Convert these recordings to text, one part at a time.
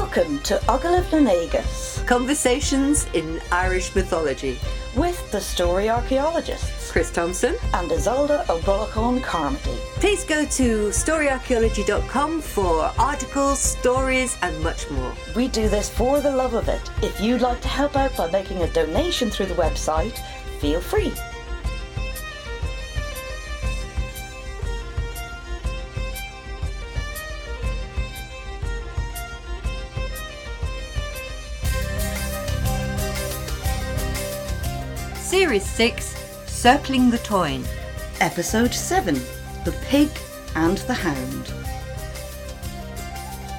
Welcome to Ogilvy Nagus Conversations in Irish Mythology. with the story archaeologists Chris Thompson. and Isolde Ó Brolcháin Carmody. Please go to storyarchaeology.com for articles, stories, and much more. We do this for the love of it. If you'd like to help out by making a donation through the website, feel free. Series 6 Circling the Táin. Episode 7 The Pig and the Hound.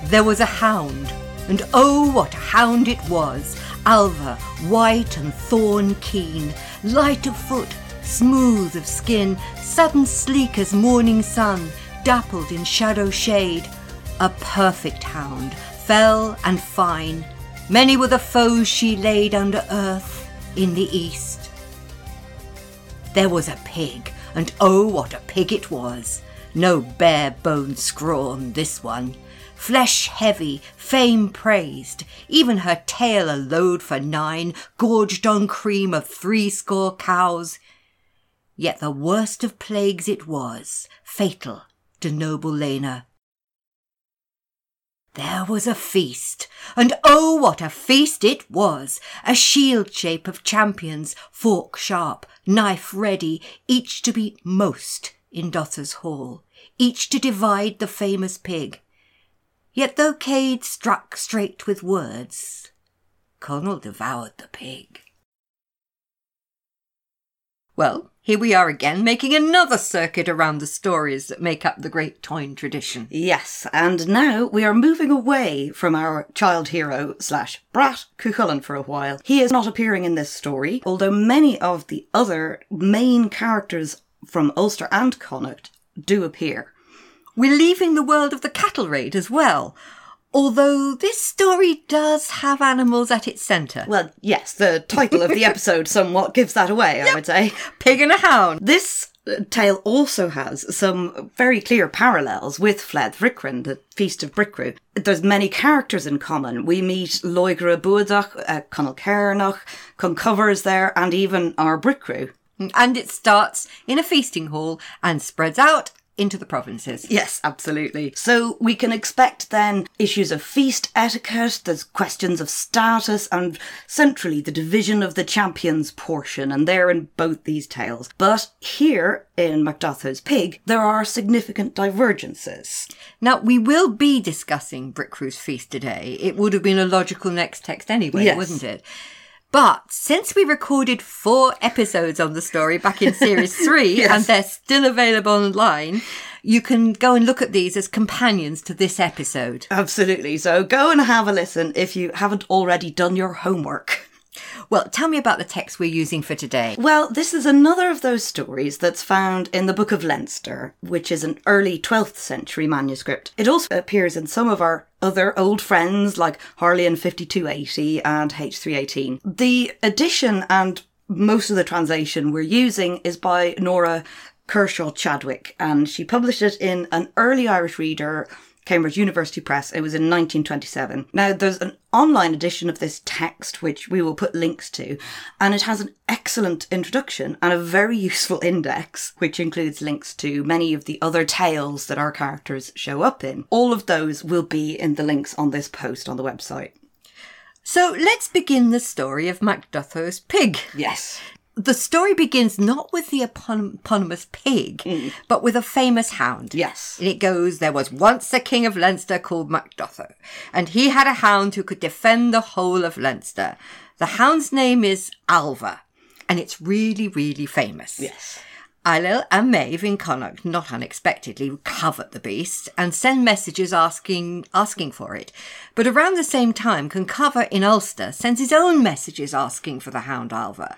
There was a hound, and oh, what a hound it was! Ailbe, white and thorn keen, light of foot, smooth of skin, sudden sleek as morning sun, dappled in shadow shade. A perfect hound, fell and fine. Many were the foes she laid under earth in the east. There was a pig, and oh, what a pig it was! No bare bone scrawn, this one. Flesh heavy, fame praised, even her tail a load for nine, gorged on cream of threescore cows. Yet the worst of plagues it was, fatal to noble Lena. There was a feast, and oh, what a feast it was! A shield shape of champions, fork sharp, knife ready, each to beat most in Dathó's hall, each to divide the famous pig. Yet though Cet struck straight with words, Conall devoured the pig. Well, here we are again, making another circuit around the stories that make up the great Táin tradition. Yes, and now we are moving away from our child hero slash brat Cuchulain for a while. He is not appearing in this story, although many of the other main characters from Ulster and Connacht do appear. We're leaving the world of the cattle raid as well, although this story does have animals at its centre. Well, yes, the title of the episode somewhat gives that away, I would say. Pig and a hound. This uh, tale also has some very clear parallels with Fled Bricrenn, the Feast of Bricriu. There's many characters in common. We meet Lóegaire Búadach, uh, Conall Cairnach, Conchobar is there, and even our Bricriu. And it starts in a feasting hall and spreads out into the provinces. Yes, absolutely. So we can expect then issues of feast etiquette, there's questions of status, and centrally the division of the champions portion, and they're in both these tales. But here in Mac Dathó's Pig, there are significant divergences. Now, we will be discussing Bricriu's feast today. It would have been a logical next text anyway, Yes. wouldn't it? But since we recorded four episodes on the story back in series three Yes. and they're still available online, you can go and look at these as companions to this episode. Absolutely. So go and have a listen if you haven't already done your homework. Well, tell me about the text we're using for today. Well, this is another of those stories that's found in the Book of Leinster, which is an early 12th century manuscript. It also appears in some of our other old friends like Harleian 5280 and H318. The edition and most of the translation we're using is by Nora Kershaw Chadwick, and she published it in an early Irish reader Cambridge University Press. It was in 1927. Now, there's an online edition of this text, which we will put links to, and it has an excellent introduction and a very useful index, which includes links to many of the other tales that our characters show up in. All of those will be in the links on this post on the website. So let's begin the story of Mac Dathó's pig. Yes. The story begins not with the epon- eponymous pig, mm. but with a famous hound. Yes. And it goes, there was once a king of Leinster called Mac Dathó, and he had a hound who could defend the whole of Leinster. The hound's name is Ailbe, and it's really, really famous. Yes. Ailill and Maeve in Connacht, not unexpectedly, covet the beast and send messages asking asking for it. But around the same time, Conchobar in Ulster sends his own messages asking for the hound Ailbe.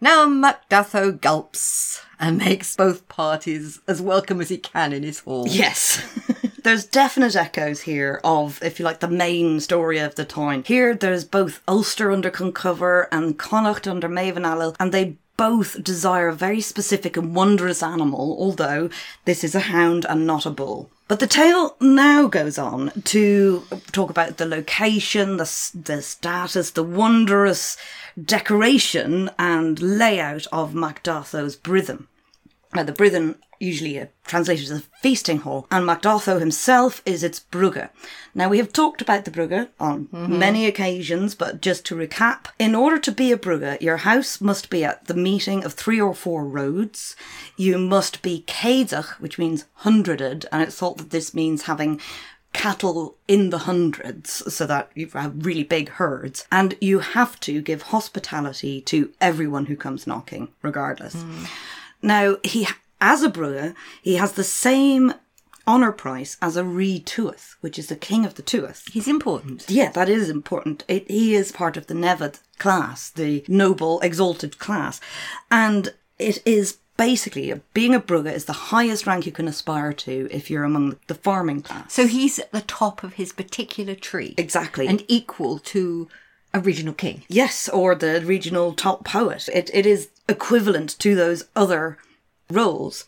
Now Mac Dathó gulps and makes both parties as welcome as he can in his hall. Yes. there's definite echoes here of, if you like, the main story of the time. Here, there's both Ulster under Conchobar and Connacht under and and they both desire a very specific and wondrous animal, although this is a hound and not a bull. But the tale now goes on to talk about the location, the, the status, the wondrous decoration and layout of Macdatho's Bruiden. Now, the Bruiden usually uh, translated as a feasting hall, and Mac Dathó himself is its briugu. Now, we have talked about the briugu on many occasions, but just to recap, in order to be a briugu, your house must be at the meeting of three or four roads. You must be céadach, which means hundreded, and it's thought that this means having cattle in the hundreds so that you have really big herds and you have to give hospitality to everyone who comes knocking regardless now he as a brewer he has the same honor price as a Reed Tuath which is the king of the Tuath He's important. yeah, that is important. It, he is part of the Nemed class, the noble, exalted class. And it is basically, being a Briugu is the highest rank you can aspire to if you're among the farming class. So he's at the top of his particular tree. Exactly. And equal to a regional king. Yes, or the regional top poet. It, it is equivalent to those other roles.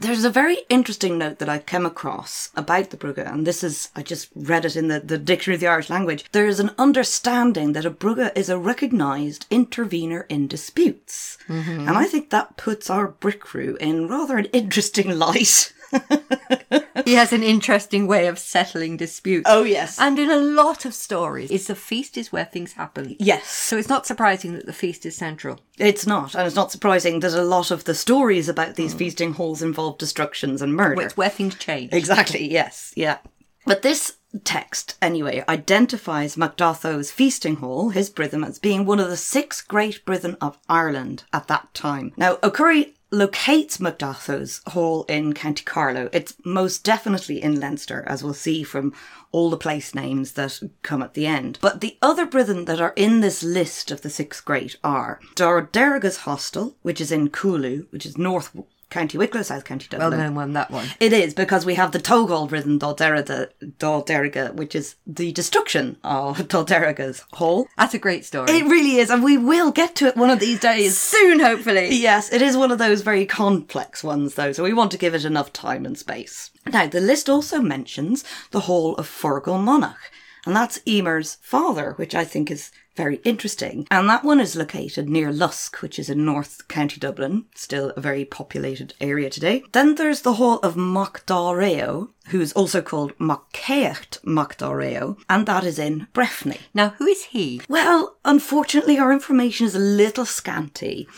There's a very interesting note that I came across about the Briugu, and this is, I just read it in the, the Dictionary of the Irish Language. There is an understanding that a Briugu is a recognised intervener in disputes. Mm-hmm. And I think that puts our Bricriu in rather an interesting light. He has an interesting way of settling disputes. Oh, yes. And in a lot of stories, it's the feast is where things happen. yes. So it's not surprising that the feast is central. It's not, and it's not surprising that a lot of the stories about these mm. feasting halls involve destructions and murder. It's where things change. Exactly, yes, yeah. But this text, anyway, identifies Mac Dathó's feasting hall, his Bruiden, as being one of the six great Bruiden of Ireland at that time. Now, O'Curry locates Mac Dathó's hall in County Carlow. It's most definitely in Leinster, as we'll see from all the place names that come at the end. But the other Bruiden that are in this list of the six great are Da Derga's Hostel, which is in Cualu, which is North County Wicklow, South County Dublin. Well known one, that one. It is because we have the Togol rhythm Dalderiga, which is the destruction of Da Derga's hall. That's a great story. It really is, and we will get to it one of these days. Soon, hopefully. Yes, it is one of those very complex ones, though, so we want to give it enough time and space. Now, the list also mentions the Hall of Forgall Monach, and that's Emer's father, which I think is very interesting. And that one is located near Lusk, which is in North County Dublin, still a very populated area today. Then there's the Hall of Macdareo, who's also called Maccaecht Macdareo, and that is in Breffni. Now, who is he? Well, unfortunately, our information is a little scanty.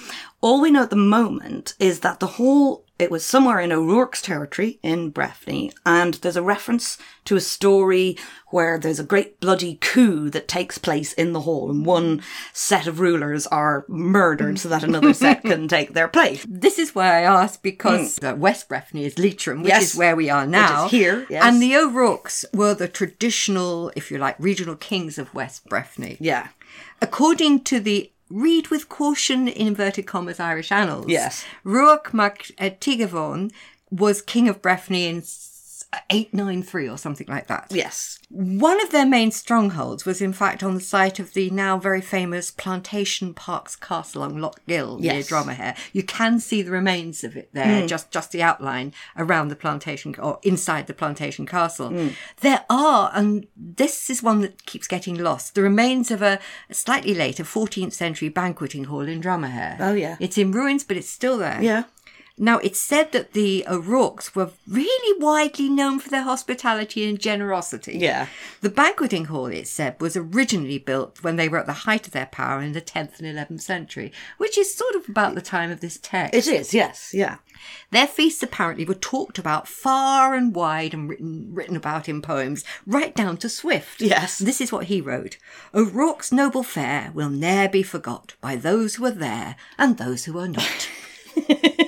All we know at the moment is that the hall, it was somewhere in O'Rourke's territory in Breffni, and there's a reference to a story where there's a great bloody coup that takes place in the hall, and one set of rulers are murdered so that another set can take their place. This is why I asked because uh, West Breffni is Leitrim, which Yes. is where we are now. here, yes. And the O'Rourkes were the traditional, if you like, regional kings of West Breffni. Yeah. According to the read with caution in inverted commas Irish annals, Yes. Ruach Mac uh, Tigavon was king of Breffni in 893 or something like that. Yes. One of their main strongholds was, in fact, on the site of the now very famous Plantation Parke's Castle on Lough Gill near Yes. Dromahair. You can see the remains of it there, mm. just just the outline around the plantation or inside the plantation castle. Mm. There are, and this is one that keeps getting lost, the remains of a slightly later 14th century banqueting hall in Dromahair. Oh, yeah. It's in ruins, but it's still there. Yeah. Now, it's said that the O'Rourkes were really widely known for their hospitality and generosity. Yeah. The banqueting hall, it said, was originally built when they were at the height of their power in the 10th and 11th century, which is sort of about the time of this text. It is, yes, yeah. Their feasts apparently were talked about far and wide and written, written about in poems, right down to Swift. Yes. This is what he wrote O'Rourke's noble fare will ne'er be forgot by those who are there and those who are not.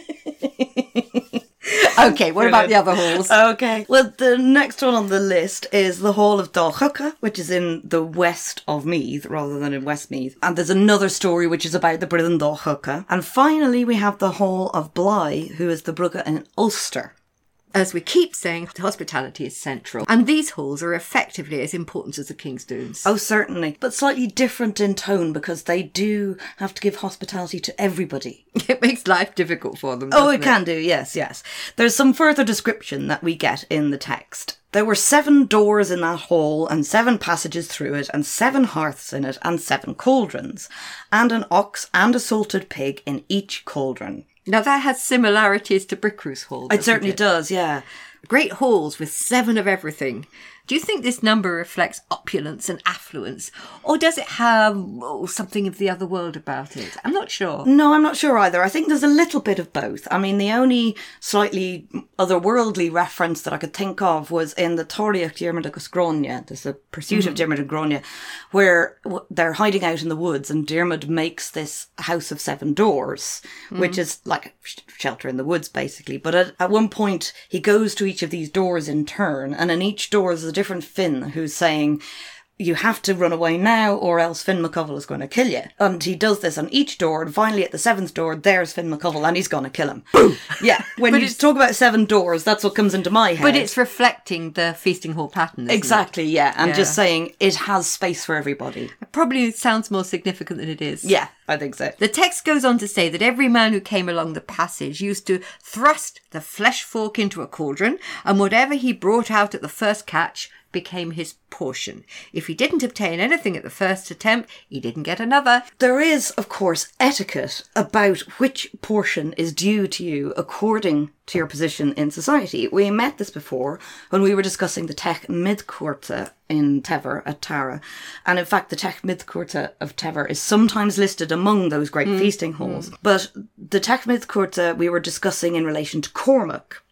okay, what about the other halls? Okay. Well, the next one on the list is the Hall of Da Choca, which is in the west of Meath rather than in West Meath. And there's another story which is about the Bruiden Dalchuca. And finally, we have the Hall of Bly, who is the Briugu in Ulster. As we keep saying, hospitality is central. And these halls are effectively as important as the King's Dooms. Oh, certainly. But slightly different in tone because they do have to give hospitality to everybody. It makes life difficult for them. Oh, doesn't it can do, yes, yes. There's some further description that we get in the text. There were seven doors in that hall, and seven passages through it, and seven hearths in it, and seven cauldrons, and an ox and a salted pig in each cauldron. Now that has similarities to Bricriu's Hall. It certainly it? does, yeah. Great halls with seven of everything. Do you think this number reflects opulence and affluence, or does it have oh, something of the other world about it? I'm not sure. No, I'm not sure either. I think there's a little bit of both. I mean, the only slightly otherworldly reference that I could think of was in the Tóraigheacht Diarmid agus Grania. There's a pursuit of mm-hmm. Diarmid and Grania where they're hiding out in the woods and Diarmid makes this house of seven doors, mm-hmm. which is like a shelter in the woods, basically. But at, at one point, he goes to each of these doors in turn, and in each door is a different Finn who's saying, you have to run away now or else Fionn mac Cumhaill is going to kill you. And he does this on each door and finally at the seventh door, there's Fionn mac Cumhaill and he's going to kill him. Boom! Yeah, when you talk about seven doors, that's what comes into my head. But it's reflecting the feasting hall pattern. isn't it? Exactly, yeah. And just saying it has space for everybody. It probably sounds more significant than it is. Yeah, I think so. The text goes on to say that every man who came along the passage used to thrust the flesh fork into a cauldron, and whatever he brought out at the first catch became his portion. If he didn't obtain anything at the first attempt, he didn't get another. There is, of course, etiquette about which portion is due to you according to your position in society. We met this before when we were discussing the Tech Midchúarta in Temair at Tara. And in fact, the Tech Midchúarta of Temair is sometimes listed among those great mm. feasting halls. Mm. But the Tech Midchúarta we were discussing in relation to Cormac.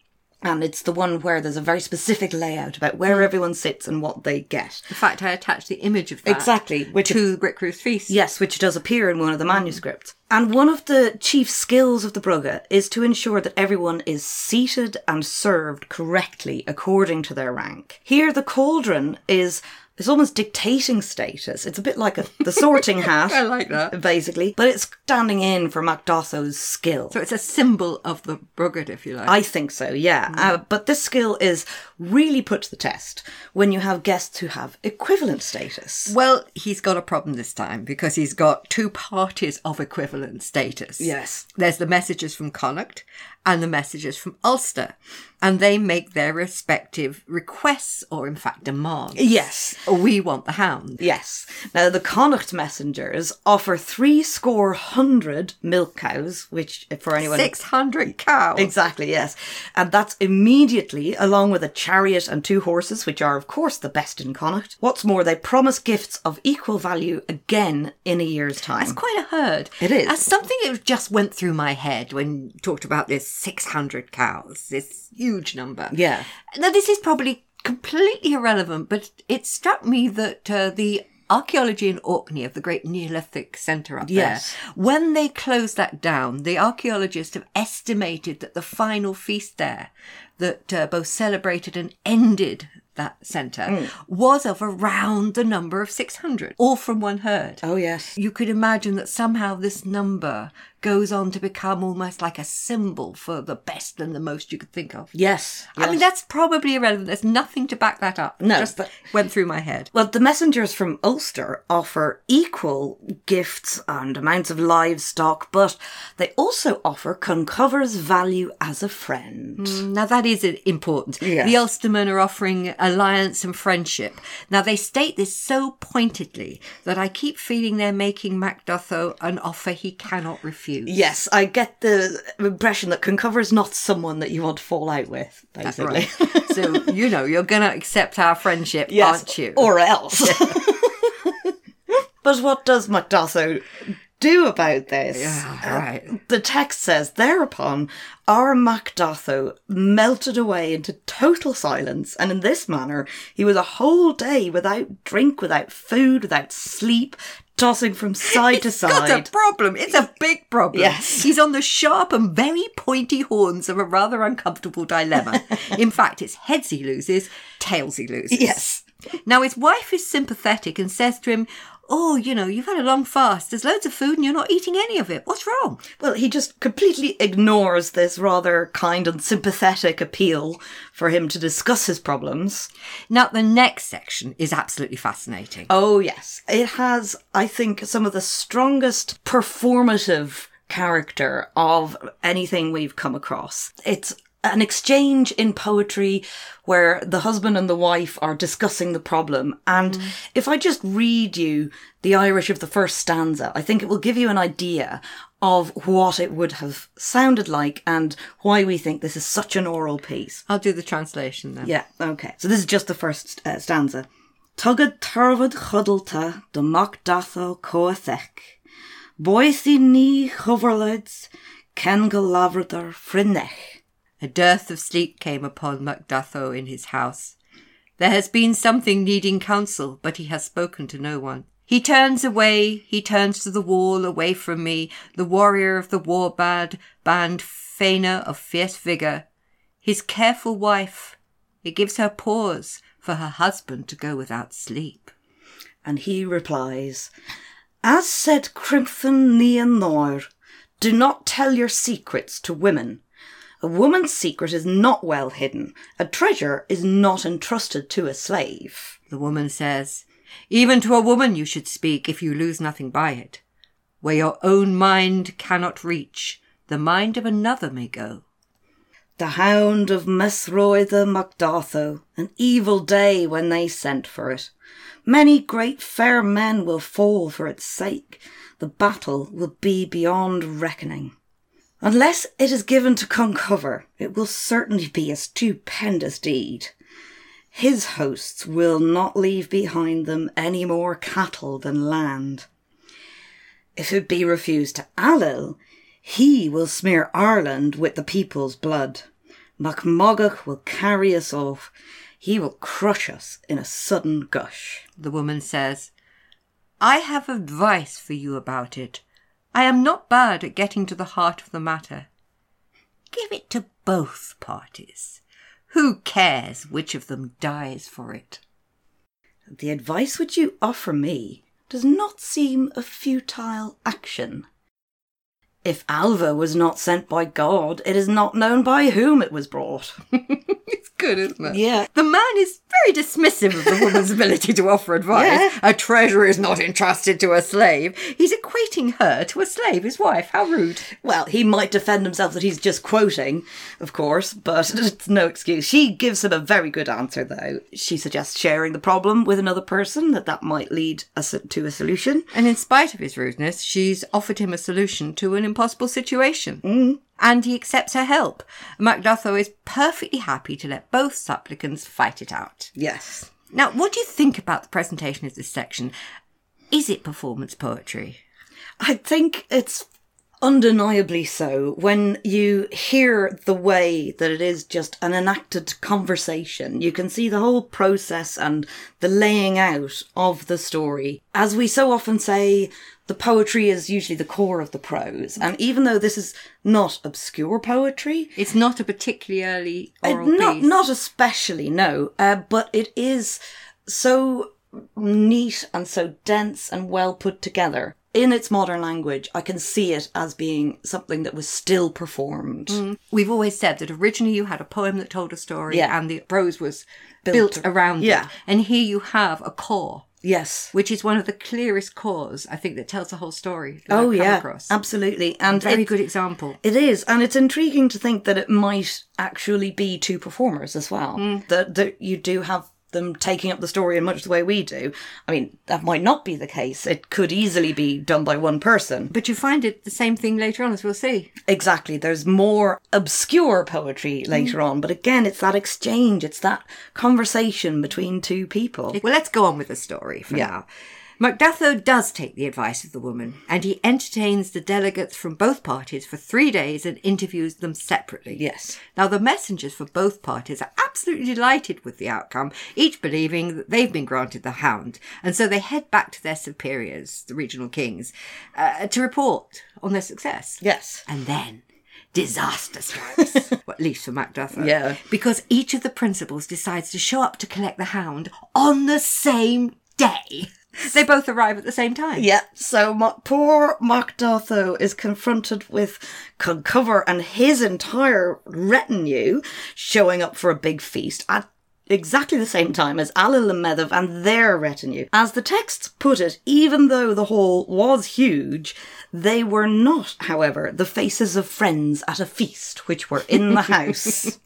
And it's the one where there's a very specific layout about where hmm. everyone sits and what they get. In fact, I attached the image of that Exactly, which to the Bricriu's Feast. Yes, which does appear in one of the hmm. manuscripts. And one of the chief skills of the Briugu is to ensure that everyone is seated and served correctly according to their rank. Here, the cauldron is. It's almost dictating status. It's a bit like a, the sorting hat. I like that. Basically. But it's standing in for Mac Dathó's skill. So it's a symbol of the Brugged, if you like. I think so, yeah. Uh, but this skill is really put to the test when you have guests who have equivalent status. Well, he's got a problem this time because he's got two parties of equivalent status. Yes. There's the messages from Connacht and the messages from Ulster, and they make their respective requests or, in fact, demands. Yes. We want the hound. Yes. Now, the Connacht messengers offer three score hundred milk cows, which, uh, for anyone. 600 cows. Exactly, yes. And that's immediately, along with a chariot and two horses, which are, of course, the best in Connacht. What's more, they promise gifts of equal value again in a year's time. That's quite a herd. It is. That's something that just went through my head when you talked about this 600 cows, this huge number. Yeah. Now, this is probably completely irrelevant, but it struck me that uh, the archaeology in Orkney of the great Neolithic centre up Yes. there, when they closed that down, the archaeologists have estimated that the final feast there, that uh, both celebrated and ended that centre, Hmm. was of around the number of 600, all from one herd. Oh, yes. You could imagine that somehow this number goes on to become almost like a symbol for the best and the most you could think of. Yes. I mean, that's probably irrelevant. There's nothing to back that up. No, Just but- went through my head. Well, the messengers from Ulster offer equal gifts and amounts of livestock, but they also offer Conchobar's value as a friend. Mm, now, that is important. Yes. The Ulstermen are offering alliance and friendship. Now, they state this so pointedly that I keep feeling they're making Mac Dathó an offer he cannot refuse. Yes, I get the impression that Conchobar is not someone that you want to fall out with, basically. Right. so, you know, you're going to accept our friendship, aren't you? Or else. but what does Mac Dathó do about this? Yeah, uh, right. The text says, thereupon, our Mac Dathó melted away into total silence, and in this manner he was a whole day without drink, without food, without sleep, tossing from side to side. It's got a problem. It's a big problem. Yes. He's on the sharp and very pointy horns of a rather uncomfortable dilemma. In fact, it's heads he loses, tails he loses. Yes. Now, his wife is sympathetic and says to him, Oh, you know, you've had a long fast. There's loads of food and you're not eating any of it. What's wrong? Well, he just completely ignores this rather kind and sympathetic appeal for him to discuss his problems. Now, the next section is absolutely fascinating. Oh, yes. It has, I think, some of the strongest performative character of anything we've come across. It's an exchange in poetry where the husband and the wife are discussing the problem. And if I just read you the Irish of the first stanza, I think it will give you an idea of what it would have sounded like and why we think this is such an oral piece. I'll do the translation then. Yeah, okay. So this is just the first uh, stanza. Tugad tarvad chudalta do mac datho coathech. Boisi ní choverlids ken go lavradar frinech. A dearth of sleep came upon Mac Dathó in his house. There has been something needing counsel, but he has spoken to no one. He turns away, he turns to the wall, away from me, the warrior of the war band, band feigner of fierce vigour. His careful wife, it gives her pause for her husband to go without sleep. And he replies, As said Crimthann Nia Náir, do not tell your secrets to women. A woman's secret is not well hidden. A treasure is not entrusted to a slave. The woman says, Even to a woman you should speak if you lose nothing by it. Where your own mind cannot reach, the mind of another may go. The hound of Mesroy the Mac Dathó, an evil day when they sent for it. Many great fair men will fall for its sake. The battle will be beyond reckoning. Unless it is given to Conchobar, it will certainly be a stupendous deed. His hosts will not leave behind them any more cattle than land. If it be refused to Ailill, he will smear Ireland with the people's blood. Mac Mágach will carry us off. He will crush us in a sudden gush. The woman says, I have advice for you about it. I am not bad at getting to the heart of the matter. Give it to both parties. Who cares which of them dies for it? The advice which you offer me does not seem a futile action. If Ailbe was not sent by God, it is not known by whom it was brought. Good, isn't it? Yeah. The man is very dismissive of the woman's ability to offer advice. Yeah. A treasure is not entrusted to a slave. He's equating her to a slave, his wife. How rude. Well, he might defend himself that he's just quoting, of course, but it's no excuse. She gives him a very good answer, though. She suggests sharing the problem with another person, that that might lead us to a solution. And in spite of his rudeness, she's offered him a solution to an impossible situation. Mm. And he accepts her help. Mac Dathó is perfectly happy to let both supplicants fight it out. Yes. Now, what do you think about the presentation of this section? Is it performance poetry? I think it's undeniably so when you hear the way that it is just an enacted conversation. You can see the whole process and the laying out of the story. As we so often say, the poetry is usually the core of the prose. And even though this is not obscure poetry, It's not a particularly early uh, oral not piece. not especially no, uh, but it is so neat and so dense and well put together in its modern language. I can see it as being something that was still performed. We've always said that originally you had a poem that told a story Yeah. and the prose was built, around Yeah. it. And here you have a core, Yes. which is one of the clearest cores, I think, that tells the whole story. Oh I've yeah, across. absolutely, and Very it- good example. It is, and it's intriguing to think that it might actually be two performers as well. Mm. That that you do have them taking up the story in much the way we do. I mean, that might not be the case. It could easily be done by one person. But you find it the same thing later on, as we'll see. Exactly. There's more obscure poetry Mm. later on, but again, it's that exchange, it's that conversation between two people. Well, let's go on with the story for Yeah. now. Mac Dathó does take the advice of the woman, and he entertains the delegates from both parties for three days and interviews them separately. Yes. Now, the messengers for both parties are absolutely delighted with the outcome, each believing that they've been granted the hound, and so they head back to their superiors, the regional kings, uh, to report on their success. Yes. And then disaster strikes. well, at least for Mac Dathó. Yeah. Because each of the principals decides to show up to collect the hound on the same day. They both arrive at the same time. Yeah, so poor Mac Dathó is confronted with Conchobar and his entire retinue showing up for a big feast at exactly the same time as Ailill and and their retinue. As the texts put it, even though the hall was huge, they were not, however, the faces of friends at a feast which were in the house.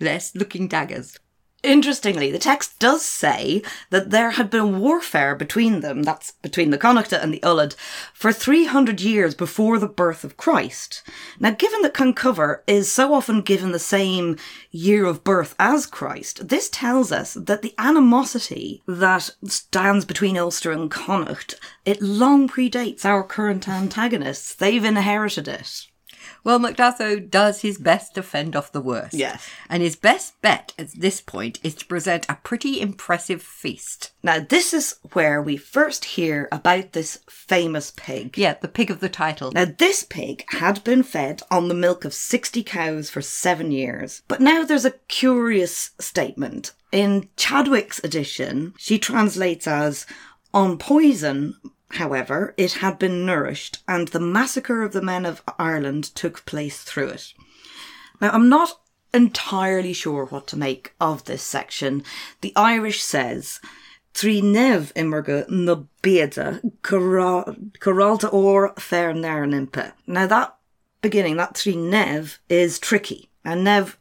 Less looking daggers. Interestingly, the text does say that there had been warfare between them, that's between the Connachta and the Ulaid, for 300 years before the birth of Christ. Now, given that Conchobar is so often given the same year of birth as Christ, this tells us that the animosity that stands between Ulster and Connacht, it long predates our current antagonists. They've inherited it. Well, Mac Dathó does his best to fend off the worst. Yes. And his best bet at this point is to present a pretty impressive feast. Now, this is where we first hear about this famous pig. Yeah, the pig of the title. Now, this pig had been fed on the milk of 60 cows for seven years. But now there's a curious statement. In Chadwick's edition, she translates as, on poison, however, it had been nourished, and the massacre of the men of Ireland took place through it. Now, I'm not entirely sure what to make of this section. The Irish says, Trí nev immerge na beda coralta or fair nimpe. Now that beginning, that trí nev is tricky. And nev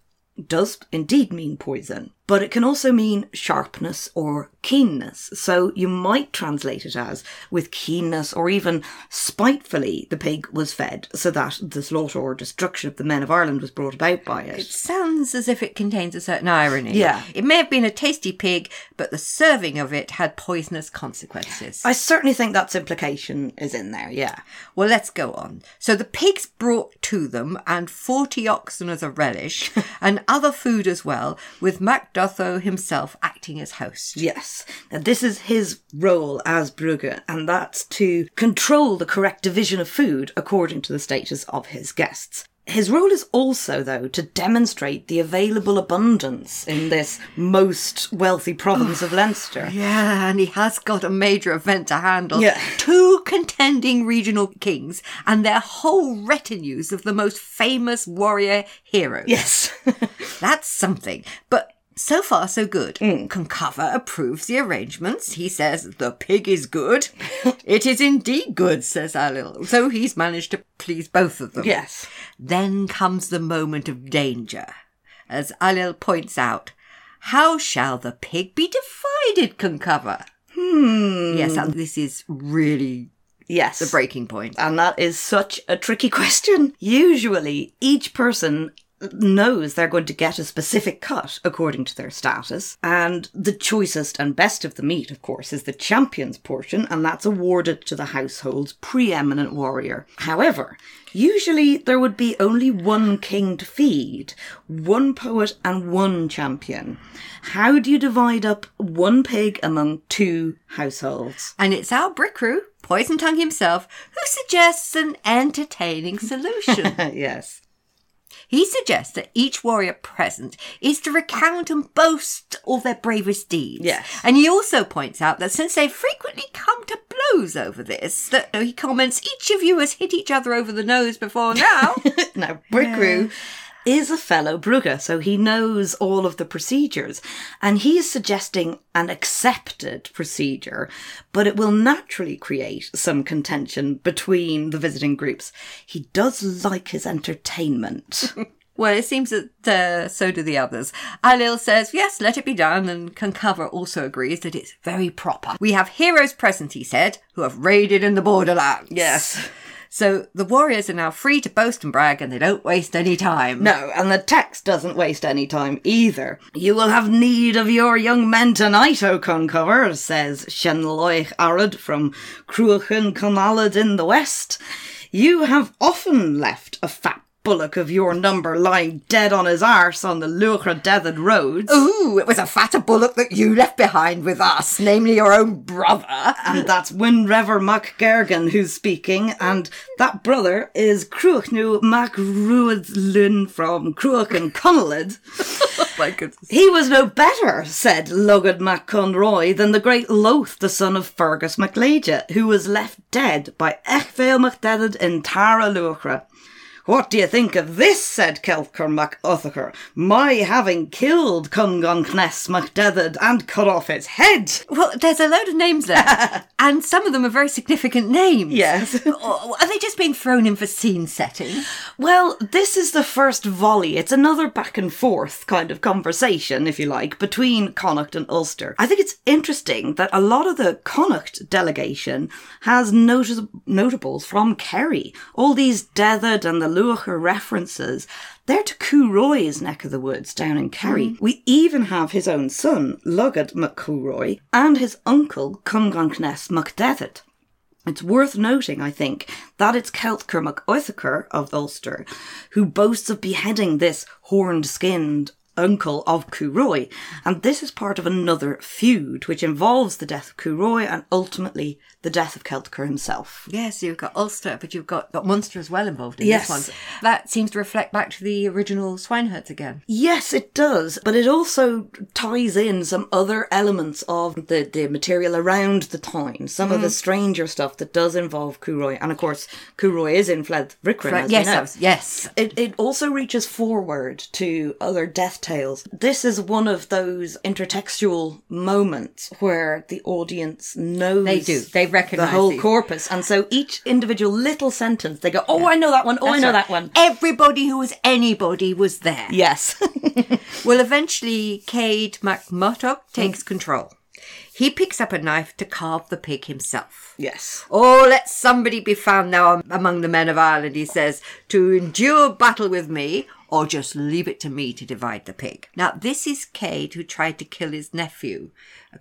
does indeed mean poison, but it can also mean sharpness or keenness. So you might translate it as with keenness or even spitefully the pig was fed so that the slaughter or destruction of the men of Ireland was brought about by It it. sounds as if it contains a certain irony. Yeah. It may have been a tasty pig, but the serving of it had poisonous consequences. I certainly think that's implication is in there, yeah. Well, let's go on. So the pigs brought to them, and 40 oxen as a relish, and other food as well, with Mac Dathó himself acting as host. Yes. Now, this is his role as Briugu, and that's to control the correct division of food according to the status of his guests. His role is also, though, to demonstrate the available abundance in this most wealthy province of oh, Leinster. Yeah, and he has got a major event to handle. Yeah. Two contending regional kings and their whole retinues of the most famous warrior heroes. Yes. That's something. But so far, so good. Conchobar approves the arrangements. He says the pig is good. it is indeed good, says Ailill. So he's managed to please both of them. yes. Then comes the moment of danger. As Ailill points out, how shall the pig be divided, Conchobar? Hmm. Yes, and this is really Yes. the breaking point. And that is such a tricky question. Usually, each person knows they're going to get a specific cut according to their status. And the choicest and best of the meat, of course, is the champion's portion, and that's awarded to the household's preeminent warrior. However, usually there would be only one king to feed, one poet and one champion. How do you divide up one pig among two households? And it's our Bricriu, Poison Tongue himself, who suggests an entertaining solution. yes. He suggests that each warrior present is to recount and boast all their bravest deeds. Yes. And he also points out that since they've frequently come to blows over this, that he comments, each of you has hit each other over the nose before now. Now, Bricriu is a fellow Brugger, so he knows all of the procedures. And he is suggesting an accepted procedure, but it will naturally create some contention between the visiting groups. He does like his entertainment. well, it seems that uh, so do the others. Ailill says, yes, let it be done, and Conchobar also agrees that it's very proper. We have heroes present, he said, who have raided in the borderlands. yes. So the warriors are now free to boast and brag, and they don't waste any time. No, and the text doesn't waste any time either. You will have need of your young men tonight, O Conchobar, says Shenloich Arad from Cruachan Conalad in the west. You have often left a fat bullock of your number lying dead on his arse on the Luchra Deathard roads. Ooh, it was a fatter bullock that you left behind with us, namely your own brother. And that's Winrever MacGergan who's speaking, and that brother is Cruachnu MacRuadlin from Cruach and Connellid. my goodness. He was no better, said Lugad Mac Conroy, than the great Loth, the son of Fergus MacLeja, who was left dead by Echfail MacDedad in Tara Luachra. What do you think of this? said Celtchar Mac Uthechair. My having killed Cungon Knes MacDedad and cut off its head. Well, there's a load of names there, and some of them are very significant names. Yes. Are they just being thrown in for scene setting? Well, this is the first volley. It's another back and forth kind of conversation, if you like, between Connacht and Ulster. I think it's interesting that a lot of the Connacht delegation has notice- notables from Kerry. All these Deathard and the Luacher references. They're to Cú Roí's neck of the woods down in Kerry. Mm. We even have his own son, Lugad MacCooroy, and his uncle, Cumgonkness MacDevitt. It's worth noting, I think, that it's Celtchar MacUthechair of Ulster who boasts of beheading this horned skinned uncle of Cú Roí, and this is part of another feud which involves the death of Cú Roí and ultimately the death of Celtchar himself. Yes, you've got Ulster, but you've got, got Munster as well involved in Yes. this one. That seems to reflect back to the original swineherds again. Yes, it does, but it also ties in some other elements of the, the material around the town, some of the mm. stranger stuff that does involve Cú Roí, and of course, Cú Roí is in Fled as yes. Was- yes. It, it also reaches forward to other death tales. This is one of those intertextual moments where the audience knows They do. They recognize the whole these. corpus, and so each individual little sentence, they go, "Oh, I know that one. Oh, I know right. that one." Everybody who was anybody was there. Yes. Well, eventually, Cet MacMurtock takes mm. control. He picks up a knife to carve the pig himself. yes. Oh, let somebody be found now among the men of Ireland, he says, to endure battle with me, or just leave it to me to divide the pig. Now, this is Cet who tried to kill his nephew,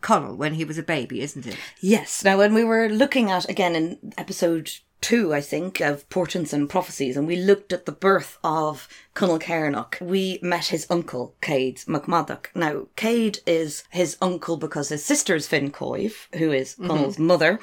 Conall, when he was a baby, isn't it? Yes. Now, when we were looking at, again, in episode two, I think, of Portents and Prophecies, and we looked at the birth of Conall Cairnach, we met his uncle, Cet MacMaddock. Now, Cet is his uncle because his sister's Finn Coive, who is Conall's mm-hmm. mother,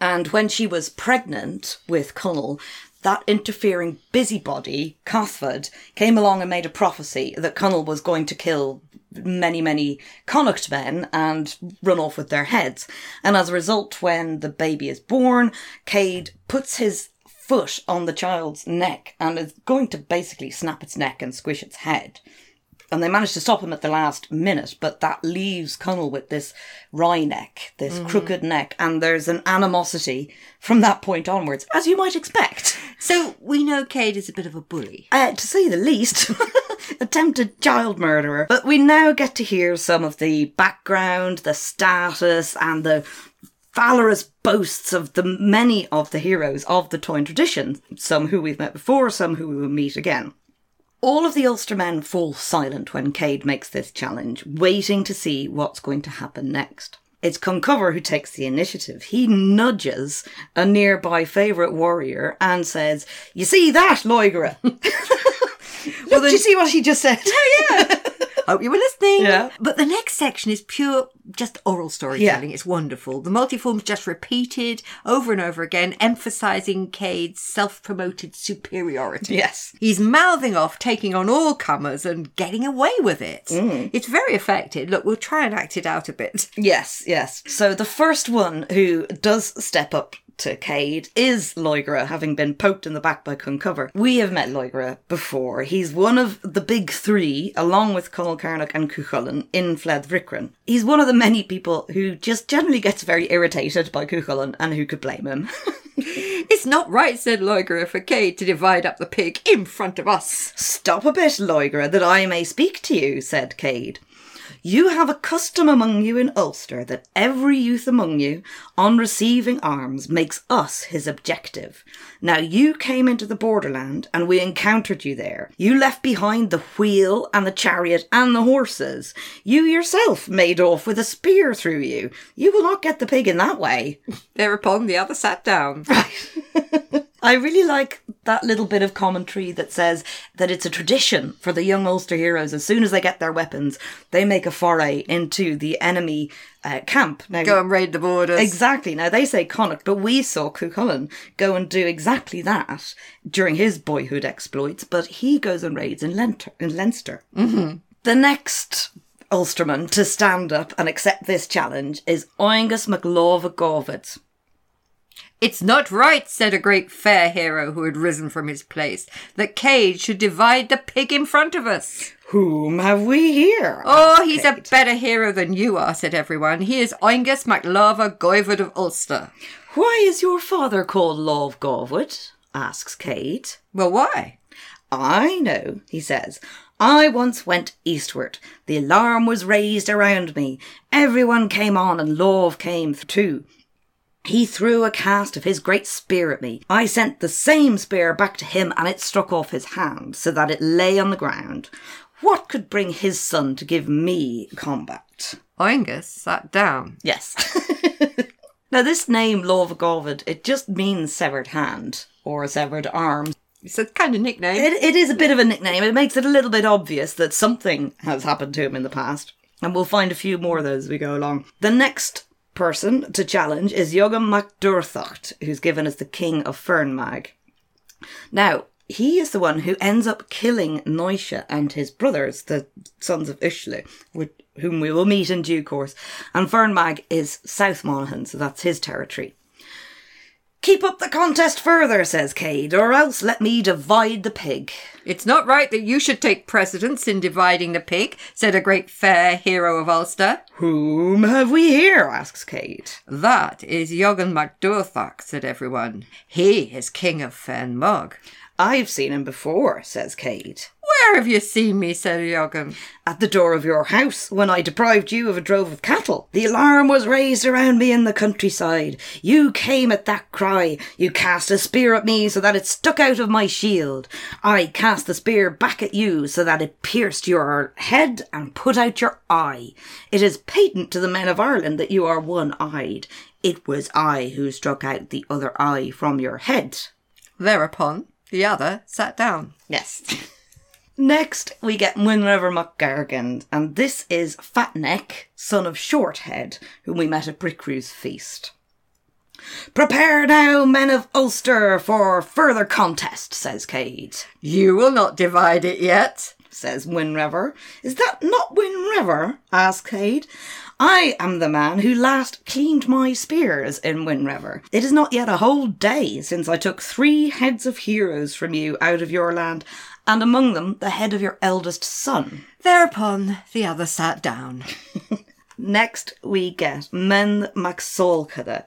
and when she was pregnant with Conall, that interfering busybody, Cathbad, came along and made a prophecy that Conall was going to kill many, many Connacht men and run off with their heads. And as a result, when the baby is born, Cet puts his foot on the child's neck and is going to basically snap its neck and squish its head and they managed to stop him at the last minute, but that leaves Conall with this wry neck, this crooked neck, and there's an animosity from that point onwards, as you might expect. So we know Cet is a bit of a bully. Uh, to say the least, attempted child murderer. But we now get to hear some of the background, the status, and the valorous boasts of the many of the heroes of the Táin tradition, some who we've met before, some who we will meet again. All of the Ulstermen fall silent when Cet makes this challenge, waiting to see what's going to happen next. It's Conchobar who takes the initiative. He nudges a nearby favourite warrior and says, You see that, Lóegaire? well, Did you see what he just said? Hope you were listening. Yeah. But the next section is pure, just oral storytelling. Yeah. It's wonderful. The multiform's just repeated over and over again, emphasizing Cet's self-promoted superiority. yes. He's mouthing off, taking on all comers and getting away with it. Mm. It's very effective. Look, we'll try and act it out a bit. Yes, yes. So the first one who does step up to Cet is Lóegaire, having been poked in the back by Conchobar. We have met Lóegaire before. He's one of the big three, along with Conall Cairnach and Cuchulainn, in Fled Bricrenn. He's one of the many people who just generally gets very irritated by Cuchulainn, and who could blame him? It's not right, said Lóegaire, for Cet to divide up the pig in front of us. Stop a bit, Lóegaire, that I may speak to you, said Cet. You have a custom among you in Ulster that every youth among you, on receiving arms, makes us his objective. Now you came into the borderland and we encountered you there. You left behind the wheel and the chariot and the horses. You yourself made off with a spear through you. You will not get the pig in that way. Thereupon the other sat down. I really like that little bit of commentary that says that it's a tradition for the young Ulster heroes, as soon as they get their weapons, they make a foray into the enemy uh, camp. Now, Go and raid the borders. Exactly. Now they say Connacht, but we saw Cuchulainn go and do exactly that during his boyhood exploits. But he goes and raids in, Leinster. In Leinster. Mm-hmm. The next Ulsterman to stand up and accept this challenge is Oingus Gorvid. It's not right, said a great fair hero who had risen from his place, that Cet should divide the pig in front of us. Whom have we here? Oh, he's a better hero than you are, said everyone. He is Oingus MacLava Goivod of Ulster. Why is your father called Love Gorwood? asks Cet. Well, why? I know, he says. I once went eastward. The alarm was raised around me. Everyone came on and Love came too. He threw a cast of his great spear at me. I sent the same spear back to him and it struck off his hand so that it lay on the ground. What could bring his son to give me combat? Oingus sat down. Yes. now this name, Love Gorvid, it just means severed hand or severed arm. It's a kind of nickname. It, it is a bit of a nickname. It makes it a little bit obvious that something has happened to him in the past. And we'll find a few more of those as we go along. The next person to challenge is Jogan MacDurthacht, who's given as the king of Fernmag. Now, he is the one who ends up killing Noisha and his brothers, the sons of Ushlu, whom we will meet in due course. And Fernmag is South Monaghan, so that's his territory. Keep up the contest further, says Cet, or else let me divide the pig. It's not right that you should take precedence in dividing the pig, said a great fair hero of Ulster. Whom have we here? asks Cet. That is Jogan MacDurthach, said everyone. He is king of Fenmog. I've seen him before, says Cet. Where have you seen me, said Jogan. At the door of your house, when I deprived you of a drove of cattle. The alarm was raised around me in the countryside. You came at that cry. You cast a spear at me so that it stuck out of my shield. I cast the spear back at you so that it pierced your head and put out your eye. It is patent to the men of Ireland that you are one eyed. It was I who struck out the other eye from your head. Thereupon, the other sat down. Yes. Next, we get Winriver MacGargan, and this is Fatneck, son of Shorthead, whom we met at Bricriu's feast. Prepare now, men of Ulster, for further contest, says Cet. You will not divide it yet. Says Winriver. Is that not Winriver? asks Cet. I am the man who last cleaned my spears in Winriver. It is not yet a whole day since I took three heads of heroes from you out of your land, and among them the head of your eldest son. Thereupon, the other sat down. Next, we get Men Maxolkada.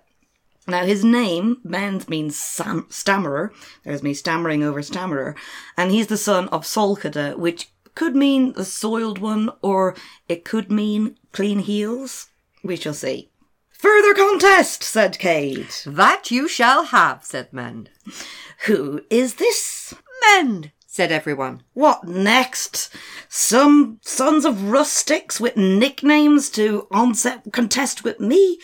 Now, his name, Mend, means sam- stammerer. There's me stammering over stammerer. And he's the son of Solkada, which could mean the soiled one, or it could mean clean heels. We shall see. Further contest, said Cet. That you shall have, said Mend. Who is this? Mend, said everyone. What next? Some sons of rustics with nicknames to onset contest with me?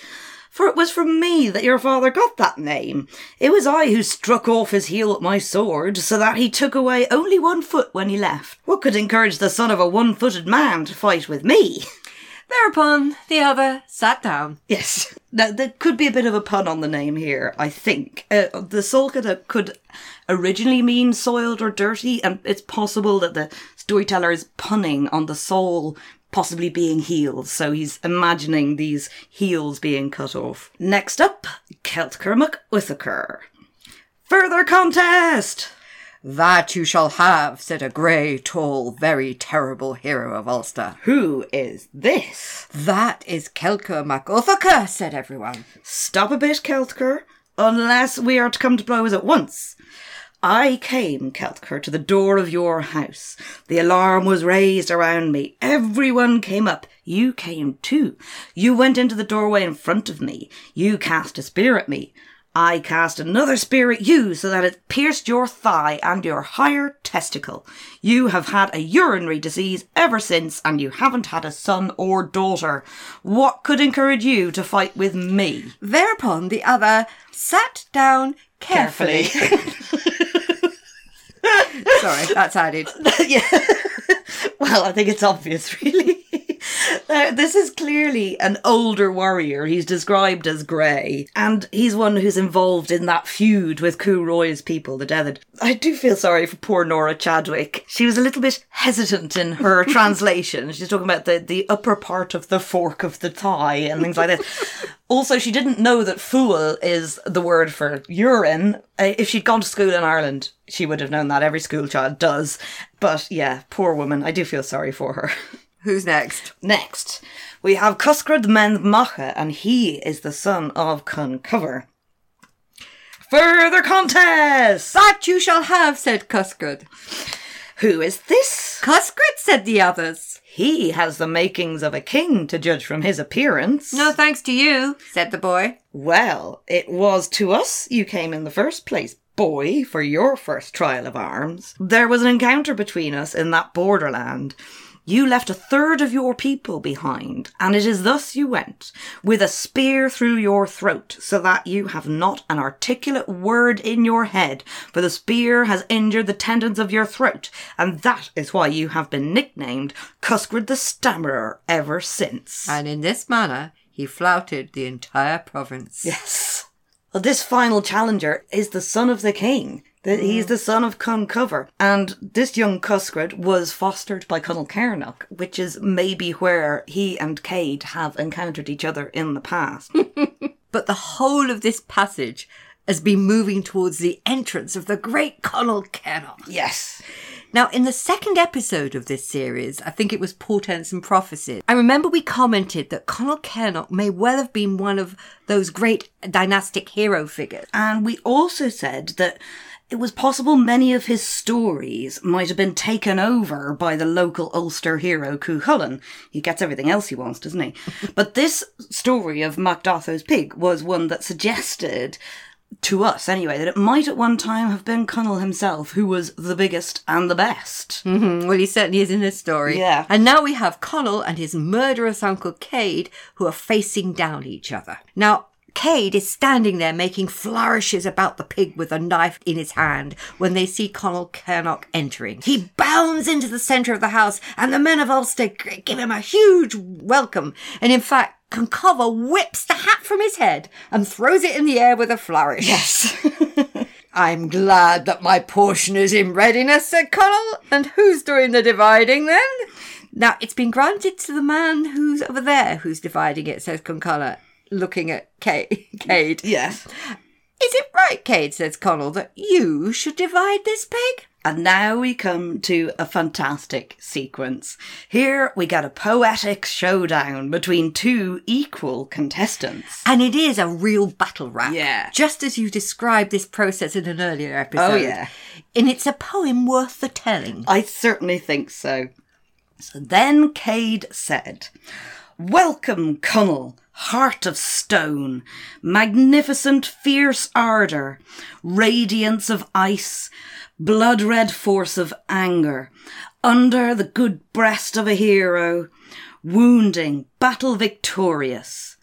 For it was from me that your father got that name. It was I who struck off his heel with my sword, so that he took away only one foot when he left. What could encourage the son of a one footed man to fight with me? Thereupon, the other sat down. Yes. Now, there could be a bit of a pun on the name here, I think. Uh, the Solkada could originally mean soiled or dirty, and it's possible that the storyteller is punning on the soul possibly being heels, so he's imagining these heels being cut off. Next up, Celtker MacUthaker. Further contest! That you shall have, said a grey, tall, very terrible hero of Ulster. Who is this? That is Celtchar Mac Uthechair, said everyone. Stop a bit, Celtchar, unless we are to come to blows at once. I came, Celtchar, to the door of your house. The alarm was raised around me. Everyone came up. You came too. You went into the doorway in front of me. You cast a spear at me. I cast another spear at you so that it pierced your thigh and your higher testicle. You have had a urinary disease ever since and you haven't had a son or daughter. What could encourage you to fight with me? Thereupon, the other sat down carefully. Sorry, that's added. yeah. well, I think it's obvious, really. Uh, this is clearly an older warrior. He's described as grey, and he's one who's involved in that feud with Cú Roí's people, the Deathid. I do feel sorry for poor Nora Chadwick. She was a little bit hesitant in her translation. She's talking about the, the upper part of the fork of the thigh and things like this. Also, she didn't know that fool is the word for urine. Uh, if she'd gone to school in Ireland, she would have known that. Every school child does. But yeah, poor woman. I do feel sorry for her. Who's next? Next, we have Cuscred Men Macha, and he is the son of Conchobar. Further contest! That you shall have, said Cuscred. Who is this? Cuscred, said the others. He has the makings of a king, to judge from his appearance. No thanks to you, said the boy. Well, it was to us you came in the first place, boy, for your first trial of arms. There was an encounter between us in that borderland. You left a third of your people behind, and it is thus you went, with a spear through your throat, so that you have not an articulate word in your head, for the spear has injured the tendons of your throat, and that is why you have been nicknamed Cuscred the Stammerer ever since. And in this manner he flouted the entire province. Yes. Well, this final challenger is the son of the king. The, He's the son of Conchobar. And this young Cuscred was fostered by Conall Cernach, which is maybe where he and Cet have encountered each other in the past. But the whole of this passage has been moving towards the entrance of the great Conall Cernach. yes. Now, in the second episode of this series, I think it was Portents and Prophecies, I remember we commented that Conall Cernach may well have been one of those great dynastic hero figures. And we also said that it was possible many of his stories might have been taken over by the local Ulster hero Cuchulainn. He gets everything else he wants, doesn't he? but this story of Mac Dathó's pig was one that suggested to us anyway that it might at one time have been Conall himself who was the biggest and the best. Mm, Well, he certainly is in this story. Yeah. And now we have Conall and his murderous uncle Cet who are facing down each other. Now, Cet is standing there making flourishes about the pig with a knife in his hand when they see Conall Cernach entering. He bounds into the centre of the house and the men of Ulster give him a huge welcome. And in fact, Conchobar whips the hat from his head and throws it in the air with a flourish. Yes. I'm glad that my portion is in readiness, said Conall. And who's doing the dividing then? Now, it's been granted to the man who's over there who's dividing it, says Conchobar, looking at Cet. Cet. yes. Is it right, Cet, says Conall, that you should divide this pig? And now we come to a fantastic sequence. Here we get a poetic showdown between two equal contestants. And it is a real battle rap. Yeah. Just as you described this process in an earlier oh, episode. Oh, yeah. And it's a poem worth the telling. I certainly think so. So then Cet said, Welcome, Conall, heart of stone, magnificent fierce ardour, radiance of ice, blood red force of anger, under the good breast of a hero, wounding, battle victorious.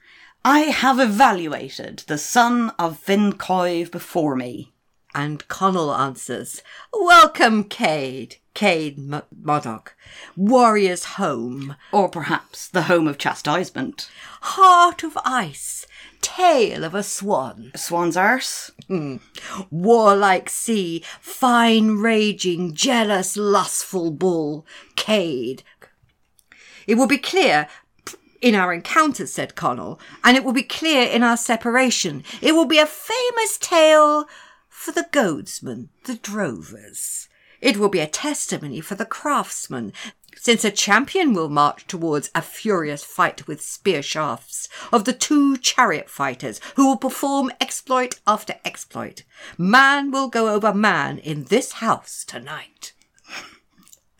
I have evaluated the son of Fincoive before me. And Conall answers, Welcome, Cet, Cet M- Modoc, warrior's home, Or perhaps the home of chastisement. heart of ice, tail of a swan, Swan's arse? Hmm. warlike sea, fine raging, jealous, lustful bull, Cet. It will be clear in our encounters, said Conall, and it will be clear in our separation. It will be a famous tale for the goadsmen, the drovers. It will be a testimony for the craftsmen, since a champion will march towards a furious fight with spear shafts of the two chariot fighters who will perform exploit after exploit. Man will go over man in this house tonight.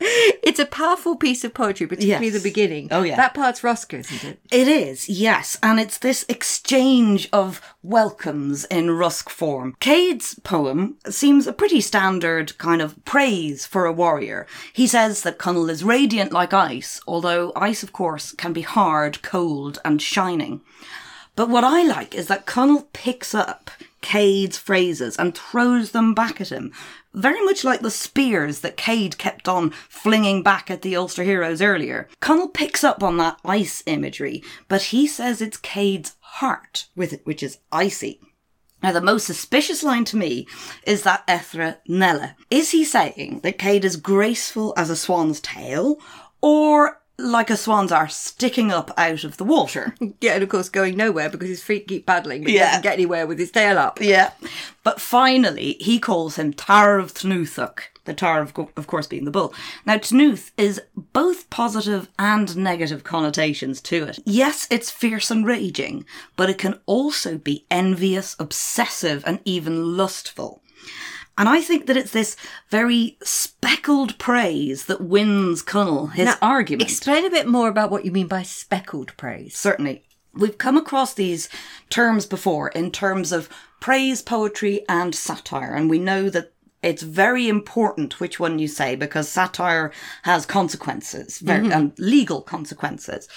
It's a powerful piece of poetry, particularly Yes. the beginning. Oh, yeah. That part's Roscoe, isn't it? It is, yes, and it's this exchange of welcomes in Rusk form. Cet's poem seems a pretty standard kind of praise for a warrior. He says that Conall is radiant like ice, although ice, of course, can be hard, cold, and shining. But what I like is that Conall picks up Cet's phrases and throws them back at him. Very much like the spears that Cet kept on flinging back at the Ulster heroes earlier. Conall picks up on that ice imagery, but he says it's Cet's heart with it, which is icy. Now, the most suspicious line to me is that Ethra Nella. Is he saying that Cet is graceful as a swan's tail, or like a swan's arse sticking up out of the water? Yeah, and of course going nowhere because his feet keep paddling, but he Yeah. doesn't get anywhere with his tail up. Yeah. But finally, he calls him Tar of Tnuthuk. The Tar, of, of course, being the bull. Now, Tnuth is both positive and negative connotations to it. Yes, it's fierce and raging, but it can also be envious, obsessive, and even lustful. And I think that it's this very speckled praise that wins Conall his Now, argument. Explain a bit more about what you mean by speckled praise. Certainly. We've come across these terms before in terms of praise, poetry, and satire, and we know that it's very important which one you say because satire has consequences very, mm-hmm. and legal consequences.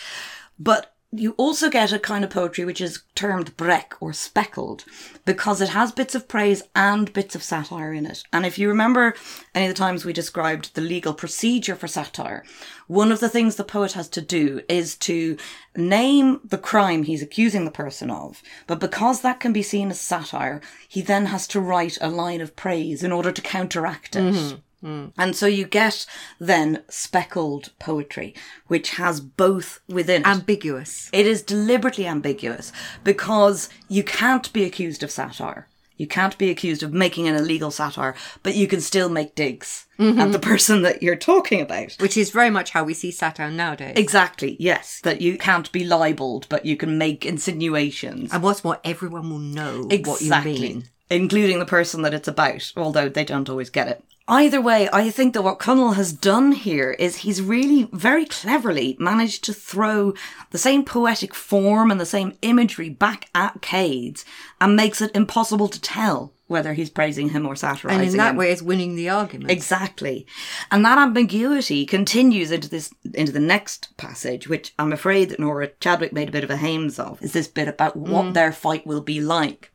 But you also get a kind of poetry which is termed breck or speckled because it has bits of praise and bits of satire in it. And if you remember any of the times we described the legal procedure for satire, one of the things the poet has to do is to name the crime he's accusing the person of. But because that can be seen as satire, he then has to write a line of praise in order to counteract it. Mm-hmm. And so you get then speckled poetry, which has both within it. Ambiguous. It is deliberately ambiguous because you can't be accused of satire. You can't be accused of making an illegal satire, but you can still make digs at the mm-hmm. person that you're talking about. Which is very much how we see satire nowadays. Exactly, yes. That you can't be libeled, but you can make insinuations. and what's more, everyone will know what you mean. Including the person that it's about, although they don't always get it. Either way, I think that what Conall has done here is he's really very cleverly managed to throw the same poetic form and the same imagery back at Cades and makes it impossible to tell whether he's praising him or satirizing him. And in that him. way, it's winning the argument. Exactly. And that ambiguity continues into this into the next passage, which I'm afraid that Nora Chadwick made a bit of a hames of, is this bit about what mm. their fight will be like.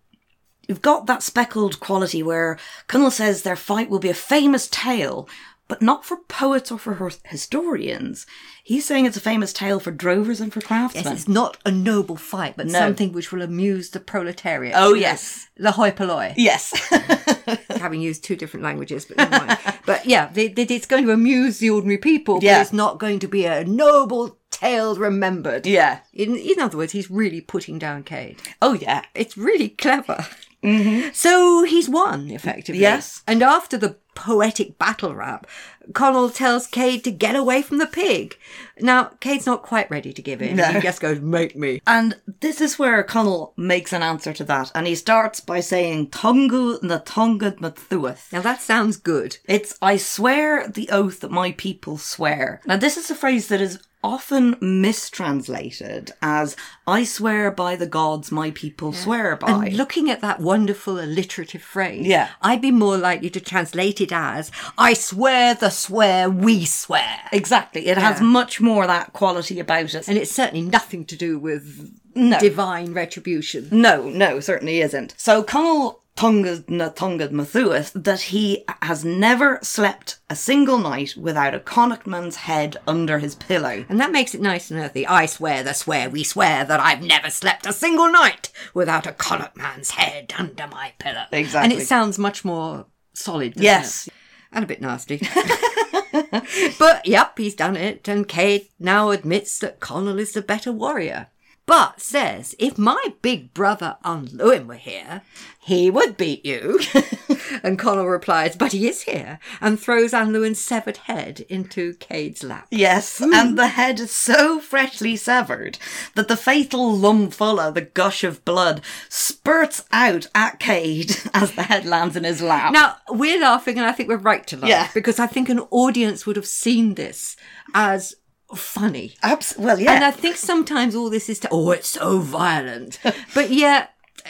You've got that speckled quality where Conall says their fight will be a famous tale, but not for poets or for historians. He's saying it's a famous tale for drovers and for craftsmen. Yes, it's not a noble fight, but No. something which will amuse the proletariat. Oh, yes. The hoi polloi. yes. Having used two different languages, but never mind. but yeah, it's going to amuse the ordinary people, Yeah. but it's not going to be a noble tale remembered. yeah. In, in other words, he's really putting down Cet. Oh, yeah. It's really clever. Mm-hmm. So he's won, effectively. Yes. And after the poetic battle rap, Conall tells Cet to get away from the pig. Now, Cet's not quite ready to give in. No. He just goes, make me. And this is where Conall makes an answer to that, and he starts by saying Tongu na tongad mathuath. Now that sounds good. It's I swear the oath that my people swear. Now this is a phrase that is often mistranslated as I swear by the gods my people swear by. And looking at that wonderful alliterative phrase, Yeah. I'd be more likely to translate it as, I swear the swear we swear. exactly. It has much more that quality about it. And it's certainly nothing to do with No. divine retribution. No, no, certainly isn't. So Conall Tongad na Tongad Mathuath that he has never slept a single night without a Connachtman's head under his pillow. And that makes it nice and earthy. I swear the swear we swear that I've never slept a single night without a Connacht man's head under my pillow. Exactly. And it sounds much more solid. Yes. it? And a bit nasty. but yep, he's done it, and Cet now admits that Conall is the better warrior. But says, if my big brother Unlewin were here, he would beat you. and Conall replies, but he is here, and throws Unlewin's severed head into Cet's lap. Yes, hmm. and the head is so freshly severed that the fatal lumfulla, the gush of blood, spurts out at Cet as the head lands in his lap. Now, we're laughing, and I think we're right to laugh. Yeah. Because I think an audience would have seen this as funny. Abs- well, yeah. And I think sometimes all this is to, oh, it's so violent. but yeah,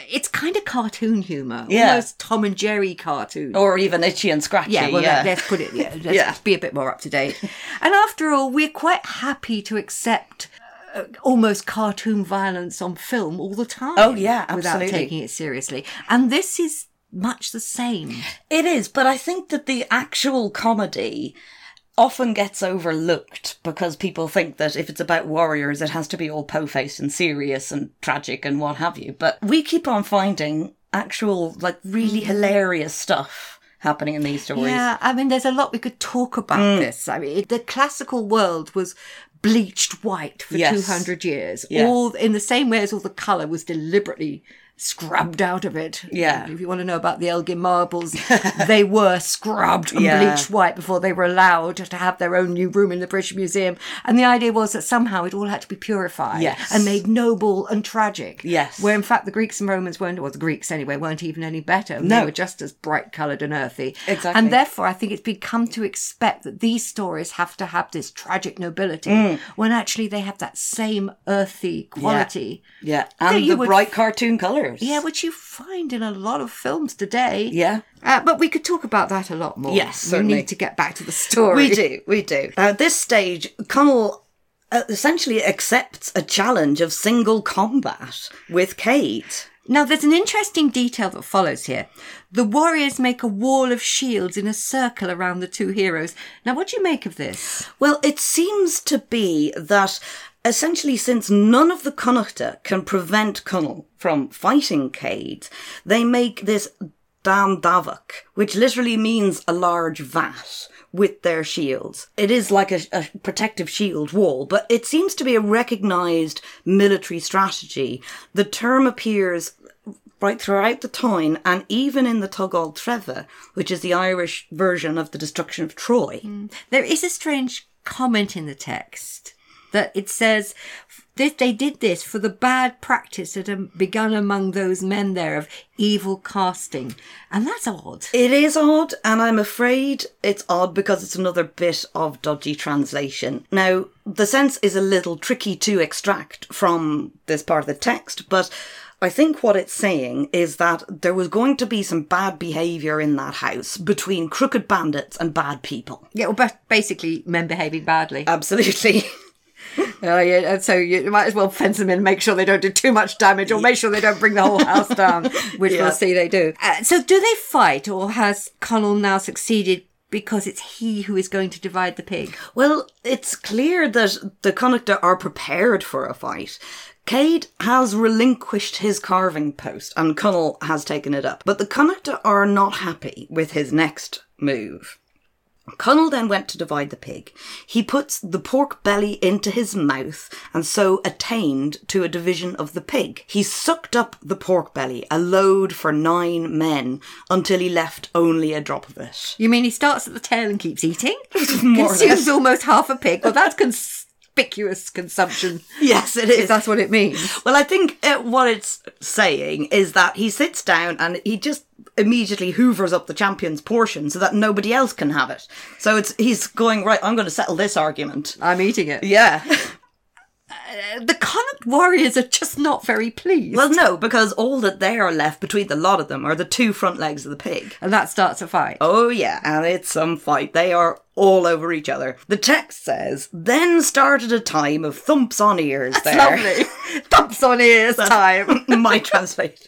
it's kind of cartoon humour. Yeah. Almost Tom and Jerry cartoon. or even itchy and scratchy. yeah, well, yeah. Let, us put it, yeah, let's Yeah. be a bit more up to date. and after all, we're quite happy to accept uh, almost cartoon violence on film all the time. Oh, yeah, absolutely. without taking it seriously. And this is much the same. It is, but I think that the actual comedy often gets overlooked because people think that if it's about warriors, it has to be all po-faced and serious and tragic and what have you. But we keep on finding actual, like, really hilarious stuff happening in these stories. Yeah, I mean, there's a lot we could talk about Mm. this. I mean, the classical world was bleached white for Yes. 200 years, Yeah. all in the same way as all the colour was deliberately scrubbed out of it. Yeah. If you want to know about the Elgin marbles, they were scrubbed and Yeah. bleached white before they were allowed to have their own new room in the British Museum. And the idea was that somehow it all had to be purified Yes. and made noble and tragic. Yes. Where in fact the Greeks and Romans weren't, well, the Greeks anyway, weren't even any better. No. They were just as bright coloured and earthy. Exactly. And therefore, I think it's become to expect that these stories have to have this tragic nobility Mm. when actually they have that same earthy quality. Yeah. That And the bright cartoon colours. Yeah, which you find in a lot of films today. Yeah. Uh, but we could talk about that a lot more. Yes, we need to get back to the story. We do, we do. At this stage, Conall uh, essentially accepts a challenge of single combat with Cet. Now, there's an interesting detail that follows here. The warriors make a wall of shields in a circle around the two heroes. Now, what do you make of this? Well, it seems to be that essentially, since none of the Connachta can prevent Conall from fighting Cet, they make this Dam Davak, which literally means a large vat with their shields. It is like a, a protective shield wall, but it seems to be a recognized military strategy. The term appears right throughout the Táin and even in the Tugall Treva, which is the Irish version of the destruction of Troy. Mm. There is a strange comment in the text that it says this, they did this for the bad practice that had begun among those men there of evil casting. And that's odd. It is odd, and I'm afraid it's odd because it's another bit of dodgy translation. Now, the sense is a little tricky to extract from this part of the text, but I think what it's saying is that there was going to be some bad behaviour in that house between crooked bandits and bad people. Yeah, well, basically men behaving badly. Absolutely. Oh, yeah, and so you might as well fence them in, make sure they don't do too much damage, or make sure they don't bring the whole house down, which Yeah. we'll see they do. Uh, so, do they fight, or has Conall now succeeded because it's he who is going to divide the pig? Well, it's clear that the Connachta are prepared for a fight. Cet has relinquished his carving post and Conall has taken it up. But the Connachta are not happy with his next move. Conall then went to divide the pig. He puts the pork belly into his mouth and so attained to a division of the pig. He sucked up the pork belly, a load for nine men, until he left only a drop of it. You mean he starts at the tail and keeps eating? More. Consumes almost half a pig. Well, that's conspicuous consumption. Yes, it is. That's what it means. Well, I think uh, what it's saying is that he sits down and he just immediately hoovers up the champion's portion so that nobody else can have it. So it's he's going right. I'm going to settle this argument. I'm eating it. Yeah. The Connacht warriors are just not very pleased. well, no, because all that they are left between the lot of them are the two front legs of the pig. and that starts a fight. Oh yeah, and it's some fight. They are all over each other. The text says, "Then started a time of thumps on ears." there. Lovely. Thumps on ears time. my translation.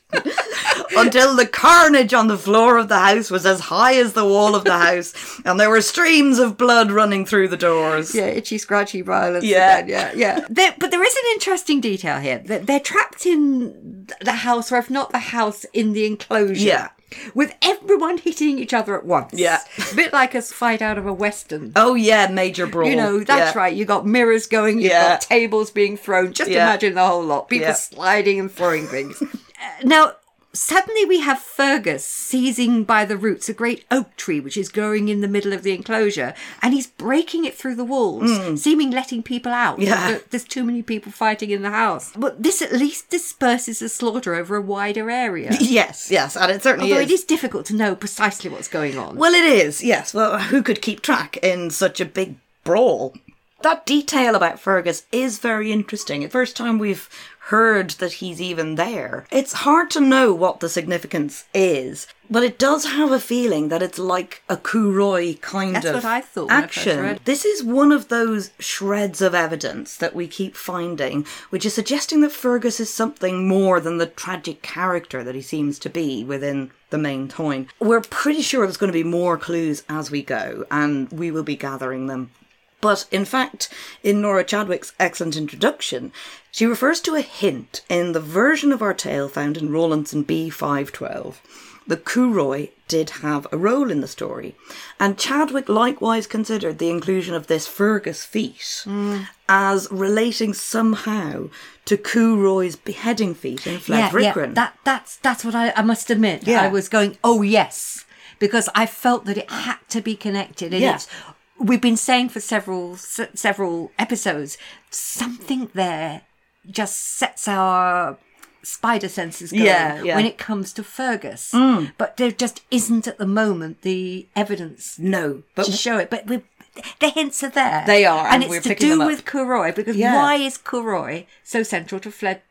Until the carnage on the floor of the house was as high as the wall of the house, and there were streams of blood running through the doors. Yeah, itchy, scratchy violence. Yeah. again, yeah, yeah. There, but there is an interesting detail here. That they're trapped in the house, or if not the house, in the enclosure. Yeah. With everyone hitting each other at once. Yeah. A bit like a fight out of a western. Oh yeah, major brawl. You know, that's Yeah. right. You got mirrors going, you've Yeah. got tables being thrown. Just Yeah. imagine the whole lot. People sliding and throwing things. Uh, now, suddenly we have Fergus seizing by the roots a great oak tree which is growing in the middle of the enclosure, and he's breaking it through the walls, hmm. seeming letting people out. Yeah. There's too many people fighting in the house. But this at least disperses the slaughter over a wider area. Yes, yes, and it certainly Although is. it is difficult to know precisely what's going on. Well, it is. Yes. Well, who could keep track in such a big brawl? That detail about Fergus is very interesting. The first time we've heard that he's even there. It's hard to know what the significance is, but it does have a feeling that it's like a Cú Roí kind That's of what I thought action. This is one of those shreds of evidence that we keep finding, which is suggesting that Fergus is something more than the tragic character that he seems to be within the main Táin. We're pretty sure there's going to be more clues as we go, and we will be gathering them. But in fact, in Nora Chadwick's excellent introduction, she refers to a hint in the version of our tale found in Rawlinson B512. The Cú Roí did have a role in the story, and Chadwick likewise considered the inclusion of this Fergus feat mm. as relating somehow to Cú Roí's beheading feat in Fled Bricrenn. That that's that's what I, I must admit. Yeah. I was going, oh yes, because I felt that it had to be connected. And Yeah. it's we've been saying for several several episodes something there just sets our spider senses going Yeah, yeah. when it comes to Fergus. Mm. But there just isn't at the moment the evidence no, but to show it. But we the hints are there. They are, and and, it's to do with Cú Roí because Yeah. why is Cú Roí so central to Fled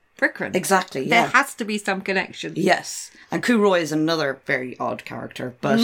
Exactly, There has to be some connection. Yes. And Cú Roí is another very odd character, but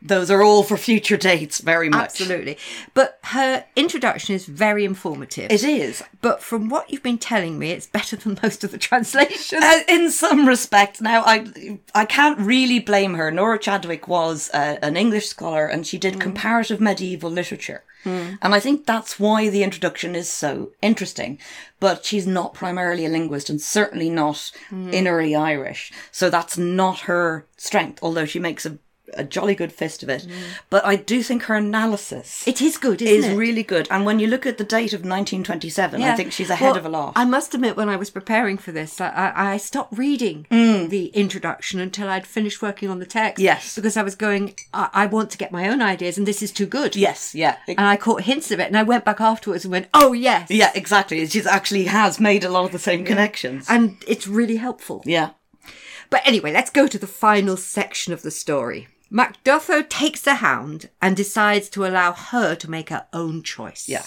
those are all for future dates, very much. Absolutely. But her introduction is very informative. It is. But from what you've been telling me, it's better than most of the translations. Uh, in some respects, now I I can't really blame her. Nora Chadwick was uh, an English scholar, and she did comparative medieval literature, Hmm. and I think that's why the introduction is so interesting. But she's not primarily a linguist, and certainly not hmm. in early Irish, so that's not her strength. Although she makes a a jolly good fist of it, but I do think her analysis it is good, isn't is it? really good. And when you look at the date of 1927, I think she's ahead Well, of a lot. I must admit, when I was preparing for this, I, I, stopped reading Mm. the introduction until I'd finished working on the text. Yes. Because I was going, I, I want to get my own ideas, and this is too good. yes, yeah. And I caught hints of it, and I went back afterwards and went, oh, yes. Yeah, exactly. She actually has made a lot of the same connections. And it's really helpful. yeah. But anyway, let's go to the final section of the story. Mac Dathó takes the hound and decides to allow her to make her own choice. Yeah.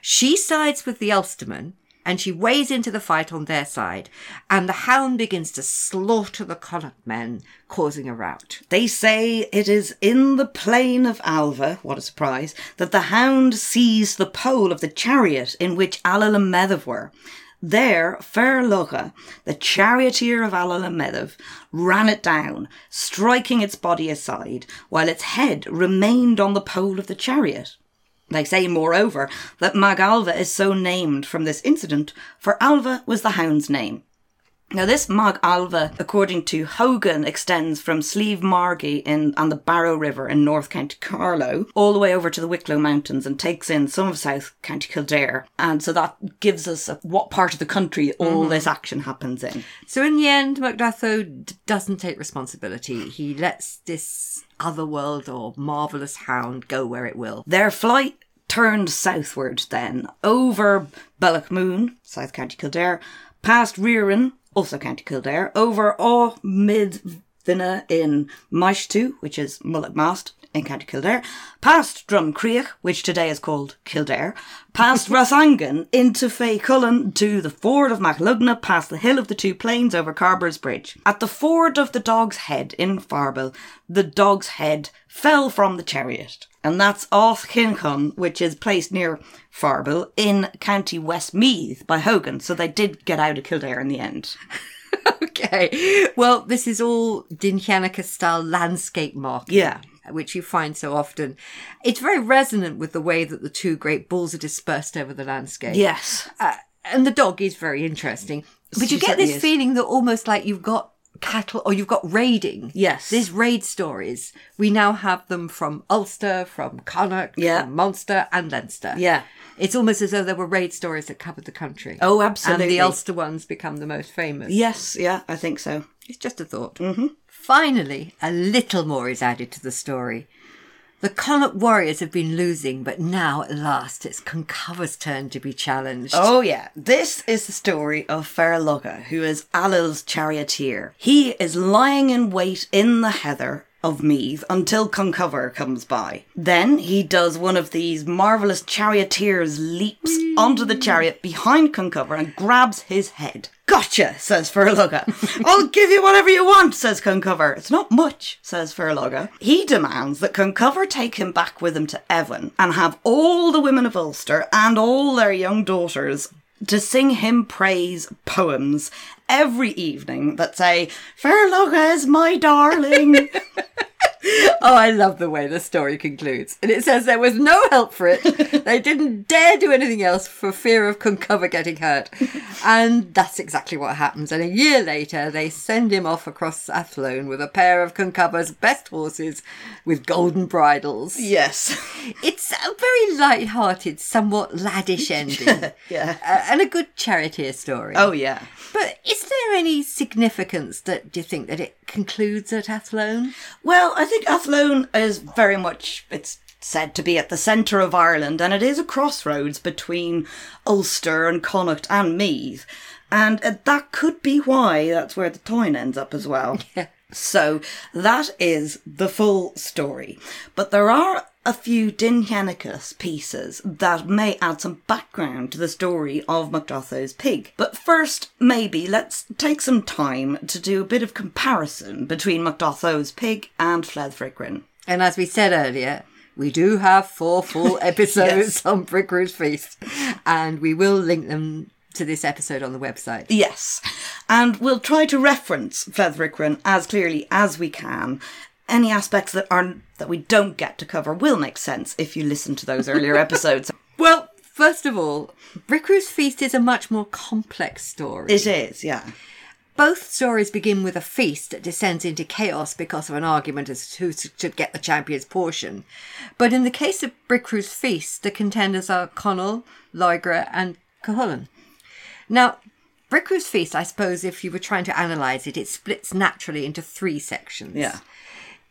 She sides with the Ulstermen and she weighs into the fight on their side, and the hound begins to slaughter the Connacht men, causing a rout. They say it is in the plain of Ailbe, what a surprise, that the hound seized the pole of the chariot in which Ailill and Medov were. There, Fair Locha, the charioteer of Ailill and Medov, ran it down, striking its body aside, while its head remained on the pole of the chariot. They say, moreover, that Mag Ailbe is so named from this incident, for Ailbe was the hound's name. Now, this Mag Ailbe, according to Hogan, extends from Slieve Margie in on the Barrow River in North County Carlow all the way over to the Wicklow Mountains and takes in some of South County Kildare. And so that gives us a, what part of the country all mm-hmm. this action happens in. So in the end, Mac Dathó d- doesn't take responsibility. He lets this other world or marvellous hound go where it will. Their flight turned southward then, over Moon, South County Kildare, past Rearan, also County Kildare, over Aw Mid Vinna in Maishtu, which is Mullaghmast in County Kildare, past Drumcreach, which today is called Kildare, past Rossangan into Fay Cullen to the ford of Machlugna, past the hill of the two plains over Carber's Bridge. At the ford of the Dog's Head in Farble, the Dog's Head fell from the chariot. And that's Oth Kincon, which is placed near Farble in County Westmeath by Hogan. So they did get out of Kildare in the end. Okay. Well, this is all Dinchanica style landscape marking. Yeah. Which you find so often. It's very resonant with the way that the two great bulls are dispersed over the landscape. Yes. Uh, and the dog is very interesting. But She you get this is. feeling that almost like you've got cattle or you've got raiding. Yes. These raid stories. We now have them from Ulster, from Connacht, Yeah. from Munster and Leinster. Yeah. It's almost as though there were raid stories that covered the country. Oh, absolutely. And the Ulster ones become the most famous. Yes, yeah, I think so. It's just a thought. Mm-hmm. Finally, a little more is added to the story. The Connacht warriors have been losing, but now at last it's Conchobar's turn to be challenged. Oh, yeah. This is the story of Ferlugga, who is Ailill's charioteer. He is lying in wait in the heather of Meath until Conchobar comes by. Then he does one of these marvellous charioteers leaps onto the chariot behind Conchobar and grabs his head. Gotcha, says Furlugga. I'll give you whatever you want, says Conchobar. It's not much, says Furlugga. He demands that Conchobar take him back with him to Evan and have all the women of Ulster and all their young daughters to sing him praise poems every evening that say, Furlugga is my darling. Oh, I love the way the story concludes. And it says there was no help for it. they didn't dare do anything else for fear of Conchobar getting hurt. And that's exactly what happens. And a year later, they send him off across Athlone with a pair of Conchobar's best horses with golden bridles. yes. It's a very light-hearted, somewhat laddish ending. Yeah. Uh, and a good charioteer story. Oh, yeah. But is there any significance that do you think that it concludes at Athlone? Well, I think Athlone is very much, it's said to be at the centre of Ireland, and it is a crossroads between Ulster and Connacht and Meath. And uh, that could be why that's where the Táin ends up as well. Yeah. So that is the full story. But there are a few Dinhenicus pieces that may add some background to the story of Mac Dathó's pig. But first, maybe let's take some time to do a bit of comparison between Mac Dathó's pig and Fled Bricrenn. And as we said earlier, we do have four full episodes Yes. on Bricriu's Feast, and we will link them to this episode on the website. Yes, and we'll try to reference Fled Bricrenn as clearly as we can. Any aspects that aren't that we don't get to cover will make sense if you listen to those earlier episodes. Well, first of all, Bricriu's Feast is a much more complex story. It is, yeah. Both stories begin with a feast that descends into chaos because of an argument as to who should get the champion's portion. But in the case of Bricriu's Feast, the contenders are Conall, Lóegaire, and Cuchulainn. Now, Bricriu's Feast, I suppose, if you were trying to analyse it, it splits naturally into three sections. Yeah.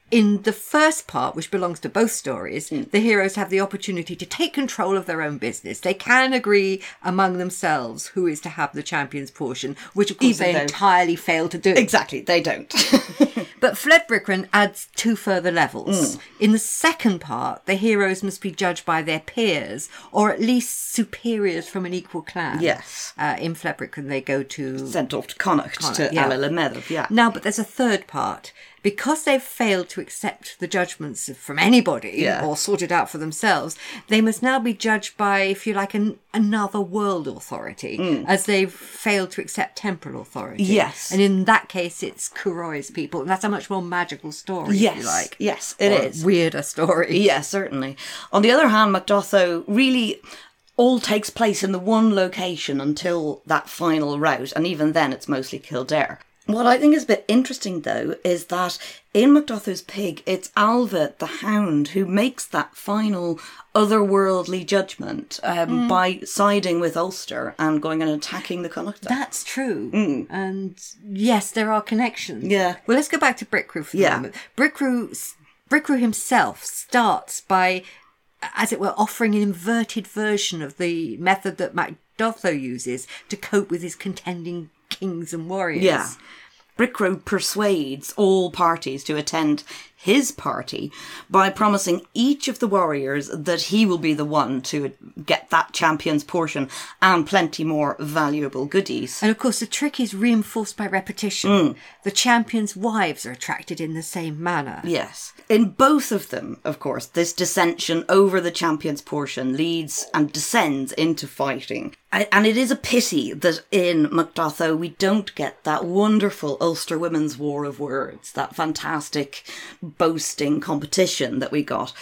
In the first part, which belongs to both stories, mm. the heroes have the opportunity to take control of their own business. They can agree among themselves who is to have the champion's portion, which of course Even they though- entirely fail to do. Exactly, they don't. But Fled Bricrenn adds two further levels. In the second part, the heroes must be judged by their peers, or at least superiors from an equal clan. Yes. Uh, in Fled Bricrenn, they go to Sent off to Connacht, to Connacht, yeah. Alalamedov, yeah. Now, but there's a third part. Because they've failed to accept the judgments from anybody Yeah. or sort it out for themselves, they must now be judged by, if you like, an, another world authority, as they've failed to accept temporal authority. Mm. Yes. And in that case, it's Cú Roí's people. And that's a much more magical story, if Yes, you like. yes, it a. Weirder story. Yes, certainly. On the other hand, Mac Dathó really all takes place in the one location until that final rout, and even then it's mostly Kildare. What I think is a bit interesting, though, is that in Mac Dathó's Pig, it's Ailbe the Hound who makes that final otherworldly judgment um, by siding with Ulster and going and attacking the Connacht. That's true. And yes, there are connections. Mm. Yeah. Well, let's go back to Bricriu for the Yeah. moment. Bricriu, Bricriu himself starts by, as it were, offering an inverted version of the method that Mac Dathó uses to cope with his contending kings and warriors. Yeah. Bricriu persuades all parties to attend his party by promising each of the warriors that he will be the one to get that champion's portion and plenty more valuable goodies. And of course, the trick is reinforced by repetition. Mm. The champions' wives are attracted in the same manner. Yes. In both of them, of course, this dissension over the champion's portion leads and descends into fighting. And it is a pity that in Mac Dathó we don't get that wonderful Ulster Women's War of Words, that fantastic boasting competition that we got.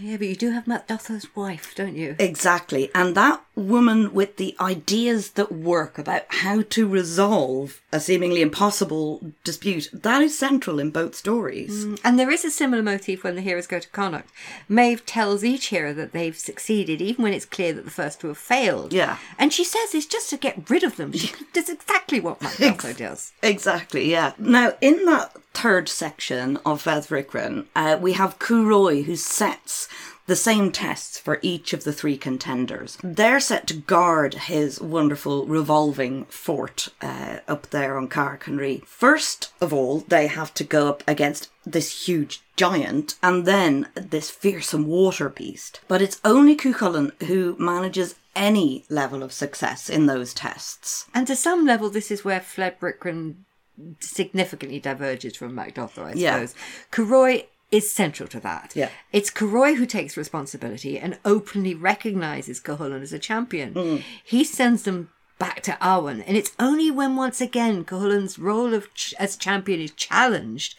Yeah, but you do have Mac Dathó's wife, don't you? Exactly. And that woman with the ideas that work about how to resolve a seemingly impossible dispute, that is central in both stories. Mm, and there is a similar motif when the heroes go to Connacht. Maeve tells each hero that they've succeeded, even when it's clear that the first two have failed. Yeah. And she says it's just to get rid of them. She does exactly what Mac Dathó does. Exactly, yeah. Now, in that third section of Fled Bricrenn, uh, we have Cú Roí who sets the same tests for each of the three contenders. They're set to guard his wonderful revolving fort uh, up there on Carconry. First of all, they have to go up against this huge giant and then this fearsome water beast. But it's only Cuchulainn who manages any level of success in those tests. And to some level, this is where Fled Bricrenn significantly diverges from Mac Dathó, I Yeah. suppose. Cú Roí is central to that. Yeah. It's Cú Roí who takes responsibility and openly recognises Cuchulainn as a champion. Mm. He sends them back to Arwen, and it's only when once again Cuchulainn's role of ch- as champion is challenged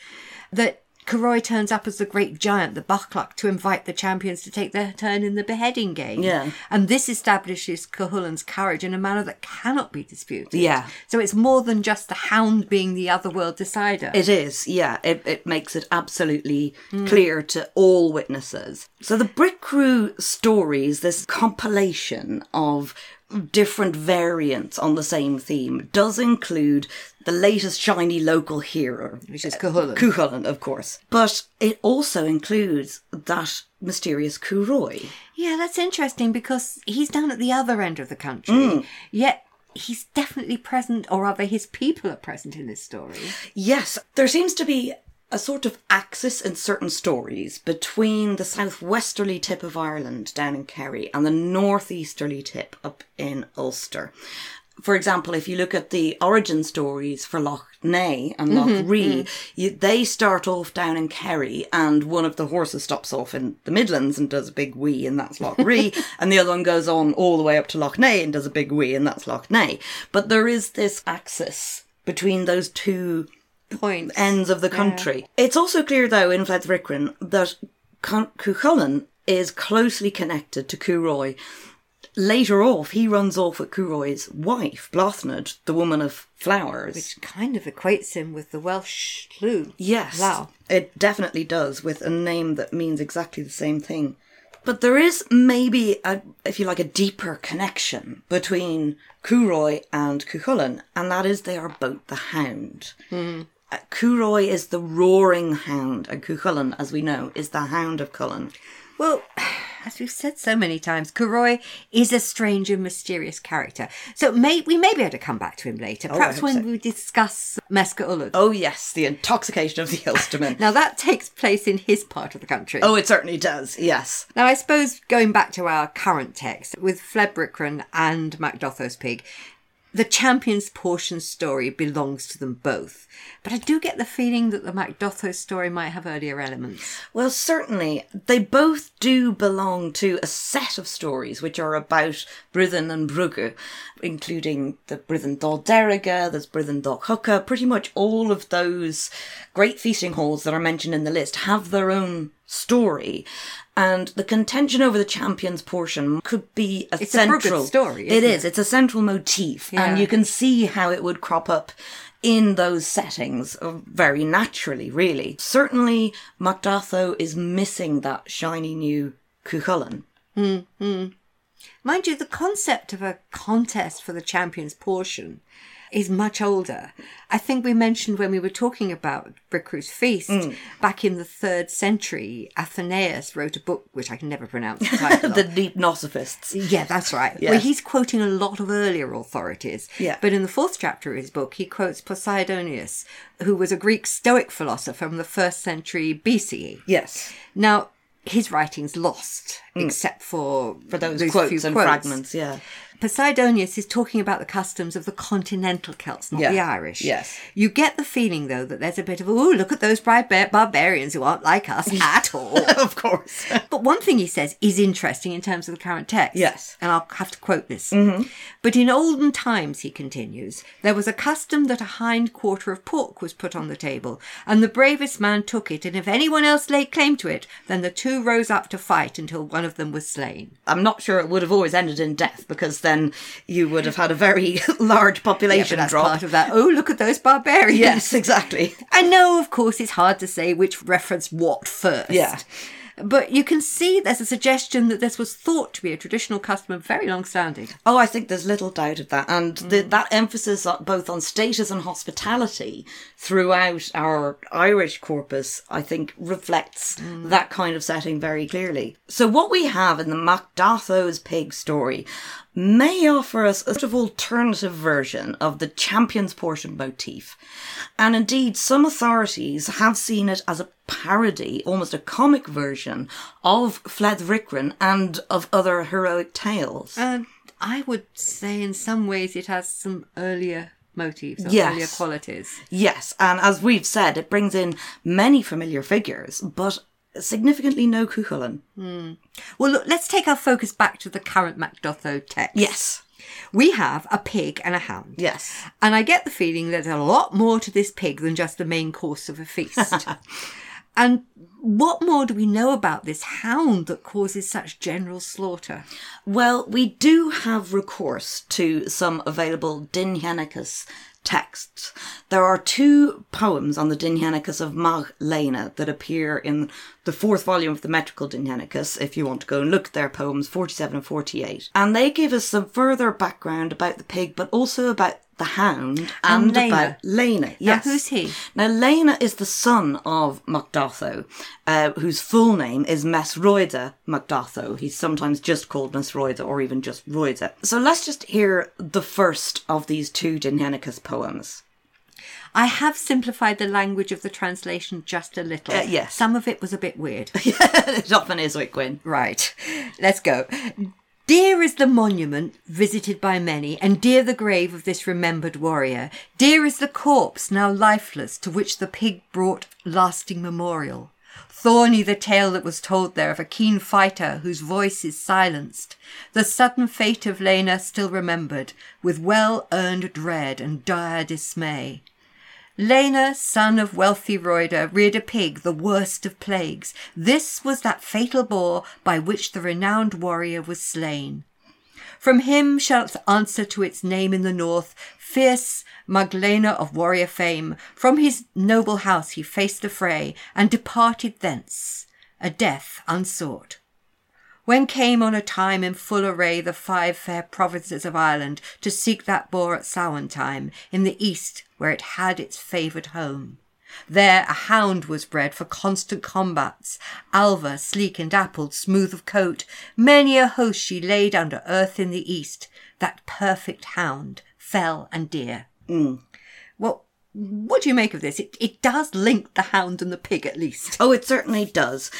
that Cú Roí turns up as the great giant, the Buckluck, to invite the champions to take their turn in the beheading game. Yeah. And this establishes Cuchulainn's courage in a manner that cannot be disputed. Yeah. So it's more than just the hound being the otherworld decider. It is, yeah. It, it makes it absolutely clear to all witnesses. So the Bricriu stories, this compilation of different variants on the same theme, does include the latest shiny local hero. Which is Cuchulainn. Cuchulainn, of course. But it also includes that mysterious Cú Roí. yeah, that's interesting because he's down at the other end of the country. Mm. Yet he's definitely present, or rather, his people are present in this story. Yes, there seems to be a sort of axis in certain stories between the southwesterly tip of Ireland down in Kerry and the northeasterly tip up in Ulster. For example, if you look at the origin stories for Loch Neagh and Loch mm-hmm, Ree, mm. you, they start off down in Kerry and one of the horses stops off in the Midlands and does a big wee and that's Loch Ree and the other one goes on all the way up to Loch Neagh and does a big wee and that's Loch Neagh. But there is this axis between those two Points. ends of the country. It's also clear, though, in Fled Bricrenn that Cu- Cuchulainn is closely connected to Cú Roí. Later off, he runs off with Cú Roí's wife, Blothnad, the woman of flowers. which kind of equates him with the Welsh Lou. Yes, Wow. it definitely does, with a name that means exactly the same thing. But there is maybe, a, if you like, a deeper connection between Cú Roí and Cuchulainn, and that is they are both the hound. Uh, Cú Roí is the roaring hound, and Cuchulainn, as we know, is the hound of Culann. Well, as we've said so many times, Cú Roí is a strange and mysterious character. So may, we may be able to come back to him later, Oh, perhaps when so. we discuss Mesca Ulad. Oh yes, the intoxication of the Ulsterman. Now that takes place in his part of the country. oh, it certainly does. Yes. Now, I suppose going back to our current text with Fled Bricrenn and Mac Dathó's pig, the champion's portion story belongs to them both. But I do get the feeling that the Mac Dathó story might have earlier elements. Well, certainly. They both do belong to a set of stories which are about Bruiden and Brugge, including the Bruiden Da Derga, there's Bruiden Da Choca. Pretty much all of those great feasting halls that are mentioned in the list have their own story. And the contention over the champion's portion could be a It's a central story, It is. It's a central motif, and you can see how it would crop up in those settings uh, very naturally, really. Certainly, Mac Dathó is missing that shiny new Cuchulainn. Mind you, the concept of a contest for the champion's portion is much older. I think we mentioned when we were talking about Bricriu's Feast, mm. back in the third century, Athenaeus wrote a book which I can never pronounce the title. The Deipnosophists. Yeah, that's right. Yes. Where he's quoting a lot of earlier authorities. Yeah. But in the fourth chapter of his book, he quotes Poseidonius, who was a Greek Stoic philosopher from the first century BCE. Yes. Now, his writing's lost, mm. except for. For those, quotes and fragments, yeah. Poseidonius is talking about the customs of the continental Celts, not Yeah. the Irish. Yes. You get the feeling, though, that there's a bit of, oh, look at those barbar- barbarians who aren't like us at all. of course. But one thing he says is interesting in terms of the current text. Yes. And I'll have to quote this. Mm-hmm. But in olden times, he continues, there was a custom that a hind quarter of pork was put on the table, and the bravest man took it, and if anyone else laid claim to it, then the two rose up to fight until one of them was slain. I'm not sure it would have always ended in death because then you would have had a very large Yeah, population that's drop. part of that. Oh, look at those barbarians. Yes, exactly. I know, of course, it's hard to say which reference what first. Yeah. But you can see there's a suggestion that this was thought to be a traditional custom of very long standing. Oh, I think there's little doubt of that. And the, mm. that emphasis on, both on status and hospitality throughout our Irish corpus, I think reflects mm. that kind of setting very clearly. So what we have in the Mac Dathó's pig story may offer us a sort of alternative version of the champion's portion motif. And indeed, some authorities have seen it as a parody, almost a comic version of Fled Bricrenn and of other heroic tales. And I would say in some ways it has some earlier motifs or Yes. earlier qualities. Yes, and as we've said, it brings in many familiar figures, but significantly no Cuchulainn. Hmm. Well, look, let's take our focus back to the current Mac Dathó text. Yes, We have a pig and a hound. yes. And I get the feeling there's a lot more to this pig than just the main course of a feast. and what more do we know about this hound that causes such general slaughter? Well, we do have recourse to some available Dindshenchas texts. There are two poems on the Dindshenchas of Mag Lena that appear in the fourth volume of the Metrical Dindshenchas, if you want to go and look at their poems 47 and 48. And they give us some further background about the pig, but also about the hound and, And Lena. about Lena. Yes. who's he? Now, Lena is the son of Mac Dathó, uh, whose full name is Mesroida Mac Dathó. He's sometimes just called Mesroida or even just Roida. So let's just hear the first of these two Dindshenchas poems. I have simplified the language of the translation just a little. Uh, yes. Some of it was a bit weird. it often is, Wickwin. Right, let's go. Dear is the monument visited by many, and dear the grave of this remembered warrior. Dear is the corpse now lifeless to which the pig brought lasting memorial. Thorny the tale that was told there of a keen fighter whose voice is silenced. The sudden fate of Lena still remembered, with well earned dread and dire dismay. Lena, son of wealthy Roida, reared a pig, the worst of plagues. This was that fatal boar by which the renowned warrior was slain. From him shalt answer to its name in the north, fierce Maglena of warrior fame. From his noble house he faced the fray, and departed thence, a death unsought. When came on a time in full array the five fair provinces of Ireland to seek that boar at Samhain time, in the east where it had its favoured home. There a hound was bred for constant combats, Ailbe, sleek and dappled, smooth of coat. Many a host she laid under earth in the east, that perfect hound, fell and dear. Mm. Well, what do you make of this? It, it does link the hound and the pig at least. Oh, it certainly does.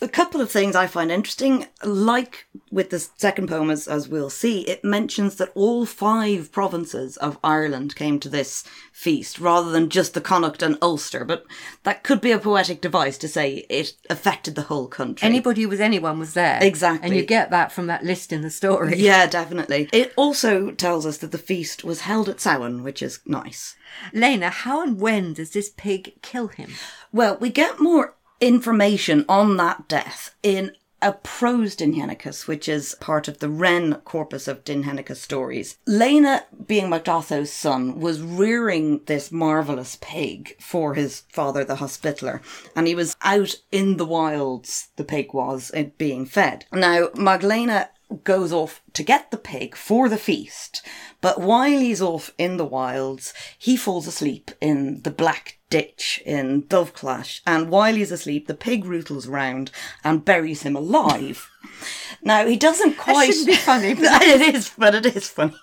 A couple of things I find interesting, like with the second poem, as, as we'll see, it mentions that all five provinces of Ireland came to this feast rather than just the Connacht and Ulster, but that could be a poetic device to say it affected the whole country. Anybody who was anyone was there. Exactly. And you get that from that list in the story. yeah, definitely. It also tells us that the feast was held at Samhain, which is nice. Lena, how and when does this pig kill him? Well, we get more information on that death in a prose Dindshenchas, which is part of the Rennes corpus of Dindshenchas stories. Lena, being Mac Dathó's son, was rearing this marvellous pig for his father, the Hospitaller, and he was out in the wilds, the pig was, being fed. Now, Magdalena goes off to get the pig for the feast, but while he's off in the wilds, he falls asleep in the black ditch in Doveclash, and while he's asleep, the pig rootles round and buries him alive. now, he doesn't quite. shouldn't be funny, but it is, but it is funny.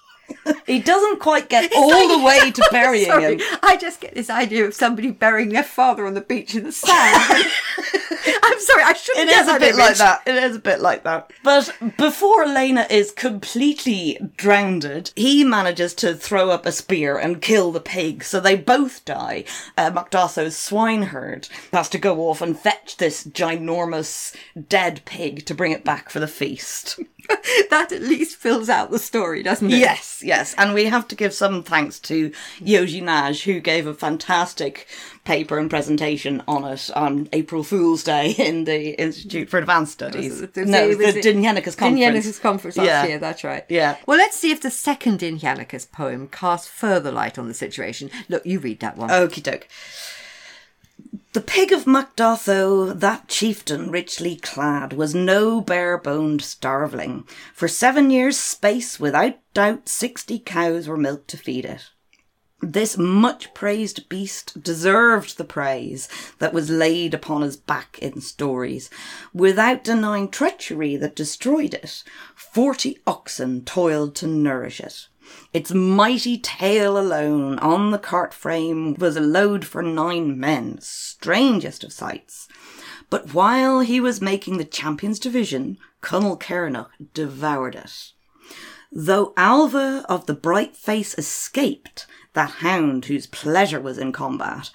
He doesn't quite get all the way to burying Sorry, him. I just get this idea of somebody burying their father on the beach in the sand. I'm sorry, I shouldn't It is a bit like that. It is a bit like that. But before Elena is completely drowned, he manages to throw up a spear and kill the pig. So they both die. Uh, Mac Dathó's swineherd has to go off and fetch this ginormous dead pig to bring it back for the feast. That at least fills out the story, doesn't it? Yes, yes. And we have to give some thanks to Yoji Naj, who gave a fantastic paper and presentation on it on April Fool's Day in the Institute for Advanced Studies. Was it- no, was the it- Dindshenchas conference. Conference last Yeah. year, that's right. Yeah. Well, let's see if the second Dindshenchas poem casts further light on the situation. Look, you read that one. Okie doke. The pig of Mac Dathó, that chieftain richly clad, was no bare-boned starveling. For seven years' space, without doubt, sixty cows were milked to feed it. This much praised beast deserved the praise that was laid upon his back in stories, without denying treachery that destroyed it. Forty oxen toiled to nourish it. Its mighty tail alone on the cart frame was a load for nine men, strangest of sights. But while he was making the champions division, Conall Cairnach devoured it. Though Ailbe of the bright face escaped, that hound whose pleasure was in combat,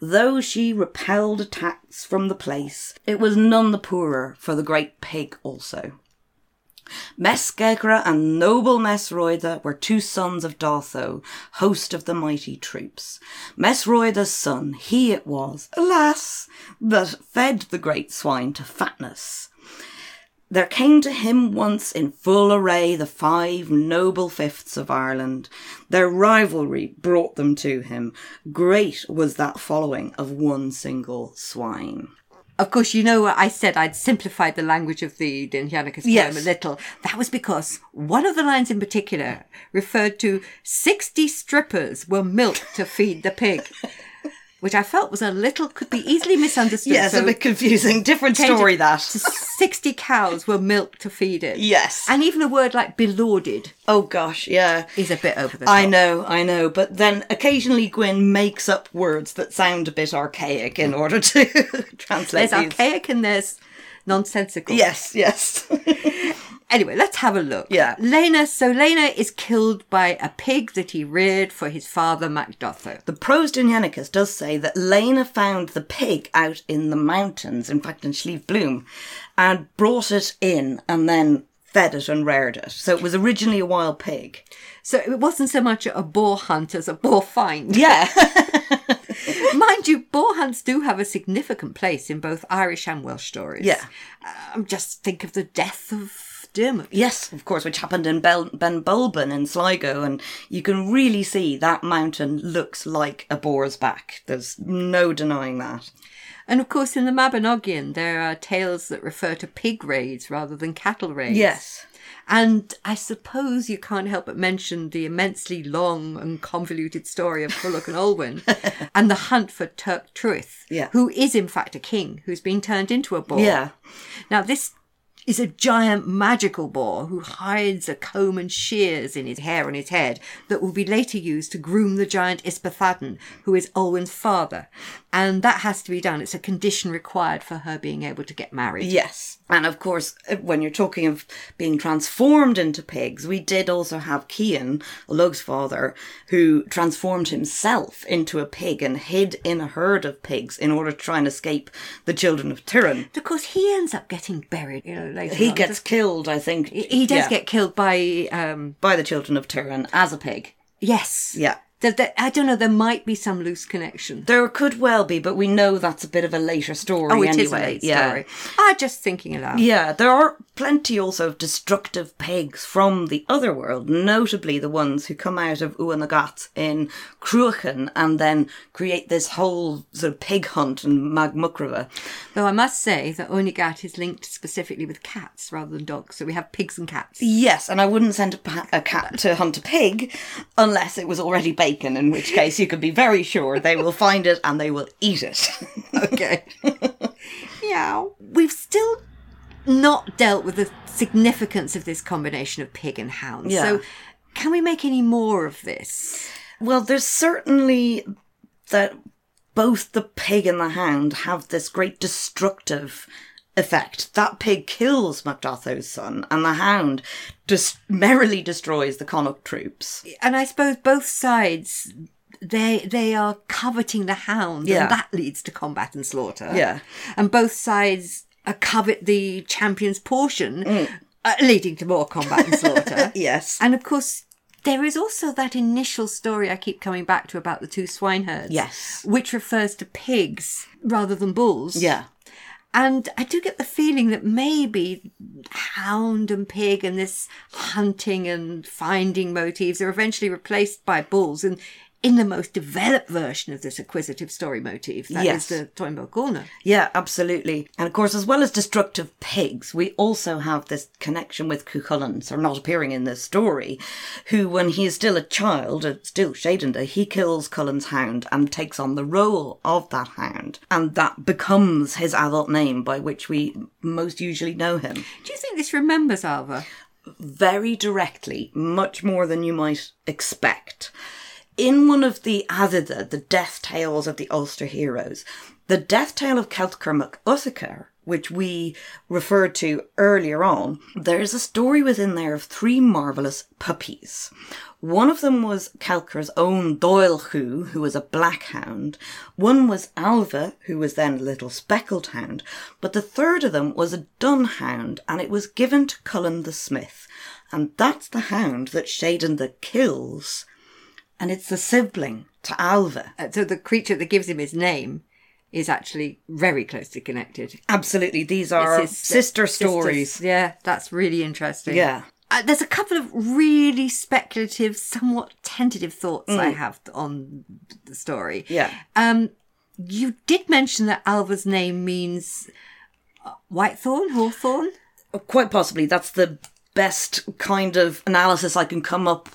though she repelled attacks from the place, it was none the poorer for the great pig also. Mesgegra and noble Mesroida were two sons of Dathó, host of the mighty troops. Mesroida's son, he it was, alas, that fed the great swine to fatness. There came to him once in full array the five noble fifths of Ireland. Their rivalry brought them to him. Great was that following of one single swine. Of course, you know I said I'd simplified the language of the poem Yes. a little. That was because one of the lines in particular referred to 60 strippers were milked to feed the pig, which I felt was a little, could be easily misunderstood. Yes, So a bit confusing. Different story that. 60 cows were milked to feed it. Yes. And even a word like belauded Oh gosh, yeah. is a bit over the top. I know, I know, but then occasionally Gwyn makes up words that sound a bit archaic in order to translate There's these. archaic and there's nonsensical. Yes, yes. Anyway, let's have a look. Yeah. Lena, so Lena is killed by a pig that he reared for his father Mac Dathó. the Prose Dindshenchas does say that Lena found the pig out in the mountains, in fact in Slieve Bloom, and brought it in and then fed it and reared it. So it was originally a wild pig. So it wasn't so much a boar hunt as a boar find. Yeah. Mind you, boar hunts do have a significant place in both Irish and Welsh stories. Yeah. Um, just think of the death of Dermot. Yes, of course, which happened in Bel- Ben Bulben in Sligo, and you can really see that mountain looks like a boar's back. There's no denying that. And of course, in the Mabinogion, there are tales that refer to pig raids rather than cattle raids. Yes. And I suppose you can't help but mention the immensely long and convoluted story of Culhwch and Olwen and the hunt for Twrch Trwyth, Yeah. who is in fact a king who's been turned into a boar. Yeah. Now, this is a giant magical boar who hides a comb and shears in his hair on his head that will be later used to groom the giant Ysbaddaden, who is Olwen's father. And that has to be done. It's a condition required for her being able to get married. Yes. And of course, uh, when you're talking of being transformed into pigs, we did also have Cian, Lug's father, who transformed himself into a pig and hid in a herd of pigs in order to try and escape the children of Tuireann. Of course, he ends up getting buried, you know, later He on. gets killed, I think. He he does yeah, get killed by, um, by the children of Tuireann as a pig. yes. Yeah. There- there- I don't know, there might be some loose connection. There could well be, but we know that's a bit of a later story Oh, it anyway. is a late yeah. story. Ah, just thinking aloud. Yeah, there are plenty also of destructive pigs from the other world, notably the ones who come out of Uanagat in Cruachan and then create this whole sort of pig hunt in Magmukrava. Though I must say that Onigat is linked specifically with cats rather than dogs, so we have pigs and cats. Yes, and I wouldn't send a, a cat to hunt a pig unless it was already bacon, in which case you can be very sure they will find it and they will eat it. Okay. yeah. We've still not dealt with the significance of this combination of pig and hound. Yeah. So can we make any more of this? Well, there's certainly that both the pig and the hound have this great destructive effect. That pig kills Mac Dathó's son, and the hound just merrily destroys the Connaught troops. And I suppose both sides they they are coveting the hound Yeah. and that leads to combat and slaughter. Yeah. And both sides uh, covet the champion's portion Mm. uh, leading to more combat and slaughter. Yes. And of course, there is also that initial story I keep coming back to about the two swineherds. Yes. Which refers to pigs rather than bulls. Yeah. And I do get the feeling that maybe hound and pig and this hunting and finding motifs are eventually replaced by bulls. And in the most developed version of this acquisitive story motif. That is Yes. the Táin Bó Cúailnge. Yeah, absolutely. And of course, as well as destructive pigs, we also have this connection with Cuchulainn, so not appearing in this story, who, when he is still a child, still Sétanta, he kills Culann's hound and takes on the role of that hound. And that becomes his adult name by which we most usually know him. Do you think this remembers Ailbe? very directly, much more than you might expect. In one of the Azida, the death tales of the Ulster heroes, the death tale of Celtchar Mac Uthechair, which we referred to earlier on, there's a story within there of three marvellous puppies. One of them was Celtchar's own Doilchu, who was a black hound. One was Ailbe, who was then a little speckled hound. But the third of them was a dun hound, and it was given to Culann the Smith. And that's the hound that Sétanta kills. And it's the sibling to Ailbe. Uh, so the creature that gives him his name is actually very closely connected. Absolutely, these are his sister sisters. stories. Yeah, that's really interesting. Yeah. Uh, there's a couple of really speculative, somewhat tentative thoughts I have on the story. Mm. Yeah. Um, you did mention that Ailbe's name means uh, whitethorn, hawthorn. Quite possibly, that's the best kind of analysis I can come up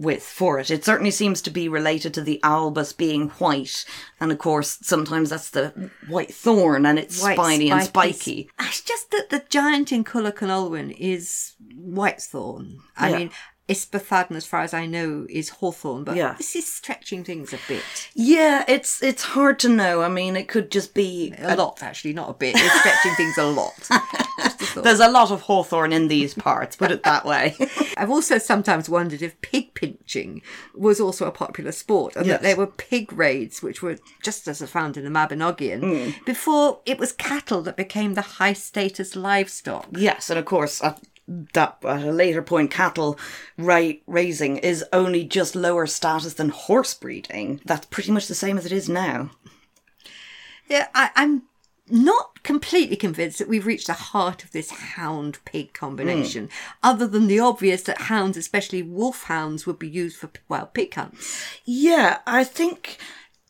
with for it. It certainly seems to be related to the albus being white, and of course, sometimes that's the white thorn, and it's White, spiny and spiky. spiky. It's just that the giant in Culhwch Olwen is whitethorn. I Yeah. mean, Ysbaddaden, as far as I know, is hawthorn, but Yeah. this is stretching things a bit. Yeah, it's it's hard to know. I mean, it could just be A lot, actually, not a bit. It's stretching things a lot. A. There's a lot of hawthorn in these parts, put it that way. I've also sometimes wondered if pig pinching was also a popular sport and Yes. that there were pig raids, which were just as are found in the Mabinogion, Hmm. before it was cattle that became the high status livestock. yes, and of course, at that at a later point, cattle ra- raising is only just lower status than horse breeding. That's pretty much the same as it is now. Yeah, I, I'm not completely convinced that we've reached the heart of this hound pig combination, Hmm. other than the obvious that hounds, especially wolfhounds, would be used for wild pig hunts. Yeah, I think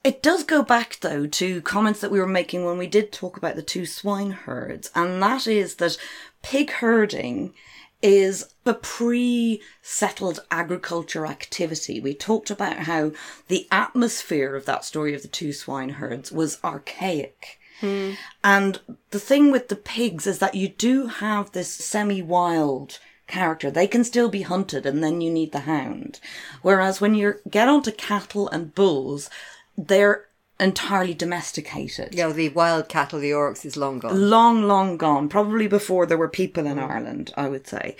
it does go back though to comments that we were making when we did talk about the two swine herds, and that is that pig herding is a pre-settled agriculture activity. We talked about how the atmosphere of that story of the two swine herds was archaic. Hmm. And the thing with the pigs is that you do have this semi-wild character. They can still be hunted and then you need the hound. Whereas when you get onto cattle and bulls, they're entirely domesticated. Know, the wild cattle, the oryx, is long gone. Long, long gone. Probably before there were people in mm. Ireland, I would say.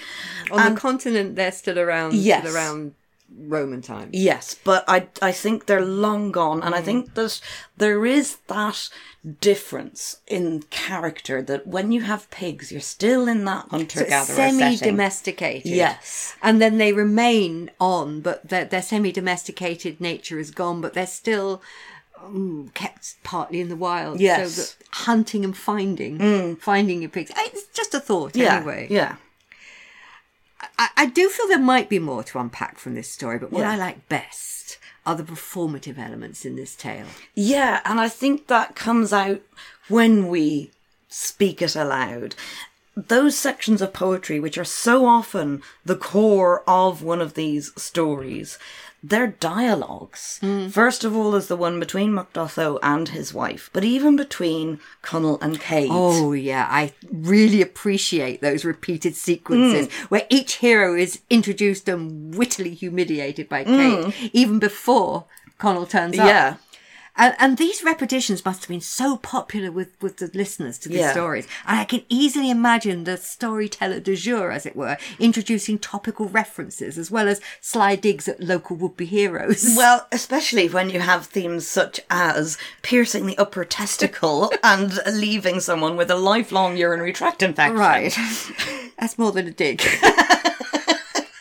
On the continent, they're still around, Yes. still around Roman times. Yes, but I I think they're long gone, and I think that there is that difference in character that when you have pigs, you're still in that hunter gatherer setting. semi-domesticated. Yes. and then they remain on, but their, their semi-domesticated nature is gone, but they're still um, kept partly in the wild. Yes. so that hunting and finding, finding your pigs. It's just a thought, Yeah, anyway. yeah, I, I do feel there might be more to unpack from this story, but what Yeah. I like best are the performative elements in this tale. yeah, and I think that comes out when we speak it aloud. Those sections of poetry, which are so often the core of one of these stories, they're dialogues. First of all, is the one between Mac Dathó and his wife, but even between Conall and Cet. Oh yeah, I really appreciate those repeated sequences Mm. where each hero is introduced and wittily humiliated by Cet, even before Conall turns up. Mm. yeah. And, and these repetitions must have been so popular with, with the listeners to these Yeah. stories. And I can easily imagine the storyteller du jour, as it were, introducing topical references as well as sly digs at local would-be heroes. Well, especially when you have themes such as piercing the upper testicle and leaving someone with a lifelong urinary tract infection. Right. That's more than a dig.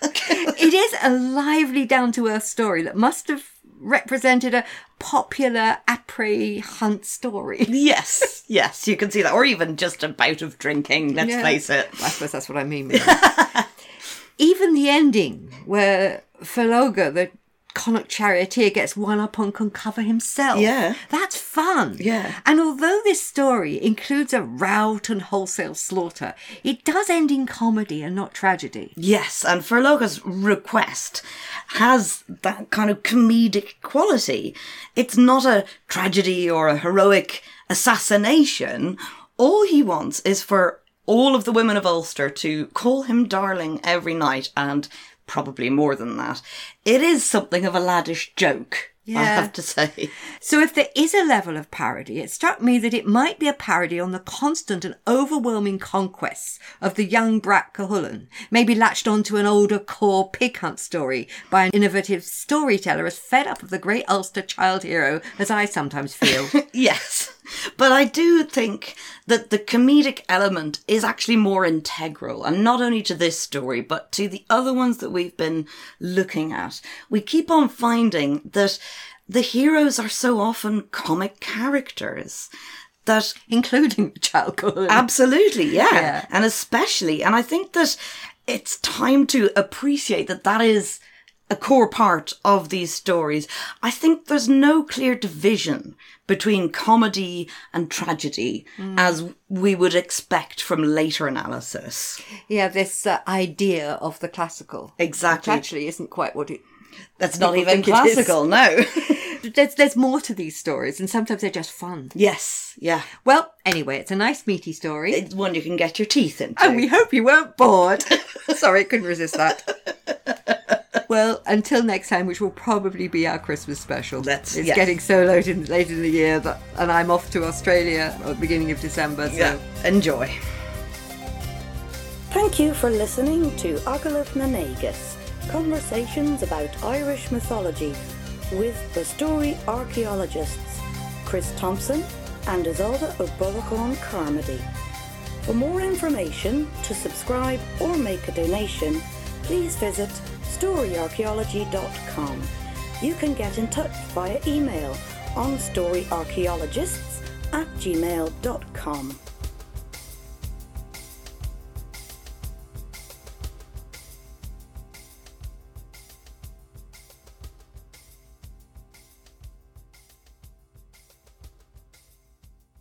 it is a lively, down to earth story that must have represented a popular après hunt story. Yes, yes, you can see that. Or even just a bout of drinking, let's Yeah. face it. I suppose that's what I mean. Even the ending, where Fer Loga, the Connacht charioteer gets one up on Conchobar himself. Yeah. That's fun. Yeah. And although this story includes a rout and wholesale slaughter, it does end in comedy and not tragedy. Yes, and Fer Loga's request has that kind of comedic quality. It's not a tragedy or a heroic assassination. All he wants is for all of the women of Ulster to call him darling every night and probably more than that. It is something of a laddish joke, I have to say. So, if there is a level of parody, it struck me that it might be a parody on the constant and overwhelming conquests of the young brat Cuchulainn, maybe latched onto an older core pig hunt story by an innovative storyteller as fed up of the great Ulster child hero as I sometimes feel. Yes. But I do think that the comedic element is actually more integral, and not only to this story, but to the other ones that we've been looking at. We keep on finding that the heroes are so often comic characters that including the child. Absolutely, yeah. Yeah. And especially, and I think that it's time to appreciate that that is a core part of these stories. I think there's no clear division between comedy and tragedy as we would expect from later analysis. yeah, this uh, idea of the classical. Exactly. Which actually isn't quite what it. That's not even think it is. classical, no. There's, there's more to these stories, and sometimes they're just fun. yes, yeah. Well, anyway, it's a nice meaty story. It's one you can get your teeth into. And we hope you weren't bored. Sorry, couldn't resist that. well, until next time, which will probably be our Christmas special. Let's- it's yes. getting so late in late in the year that, and I'm off to Australia at the beginning of December. So yeah, enjoy. Thank you for listening to Agalith Nanegus, conversations about Irish mythology with the story archaeologists Chris Thompson and Isolde Ó Brolcháin Carmody. For more information, to subscribe or make a donation, please visit storyarchaeology.com. You can get in touch via email on storyarchaeologists at gmail.com.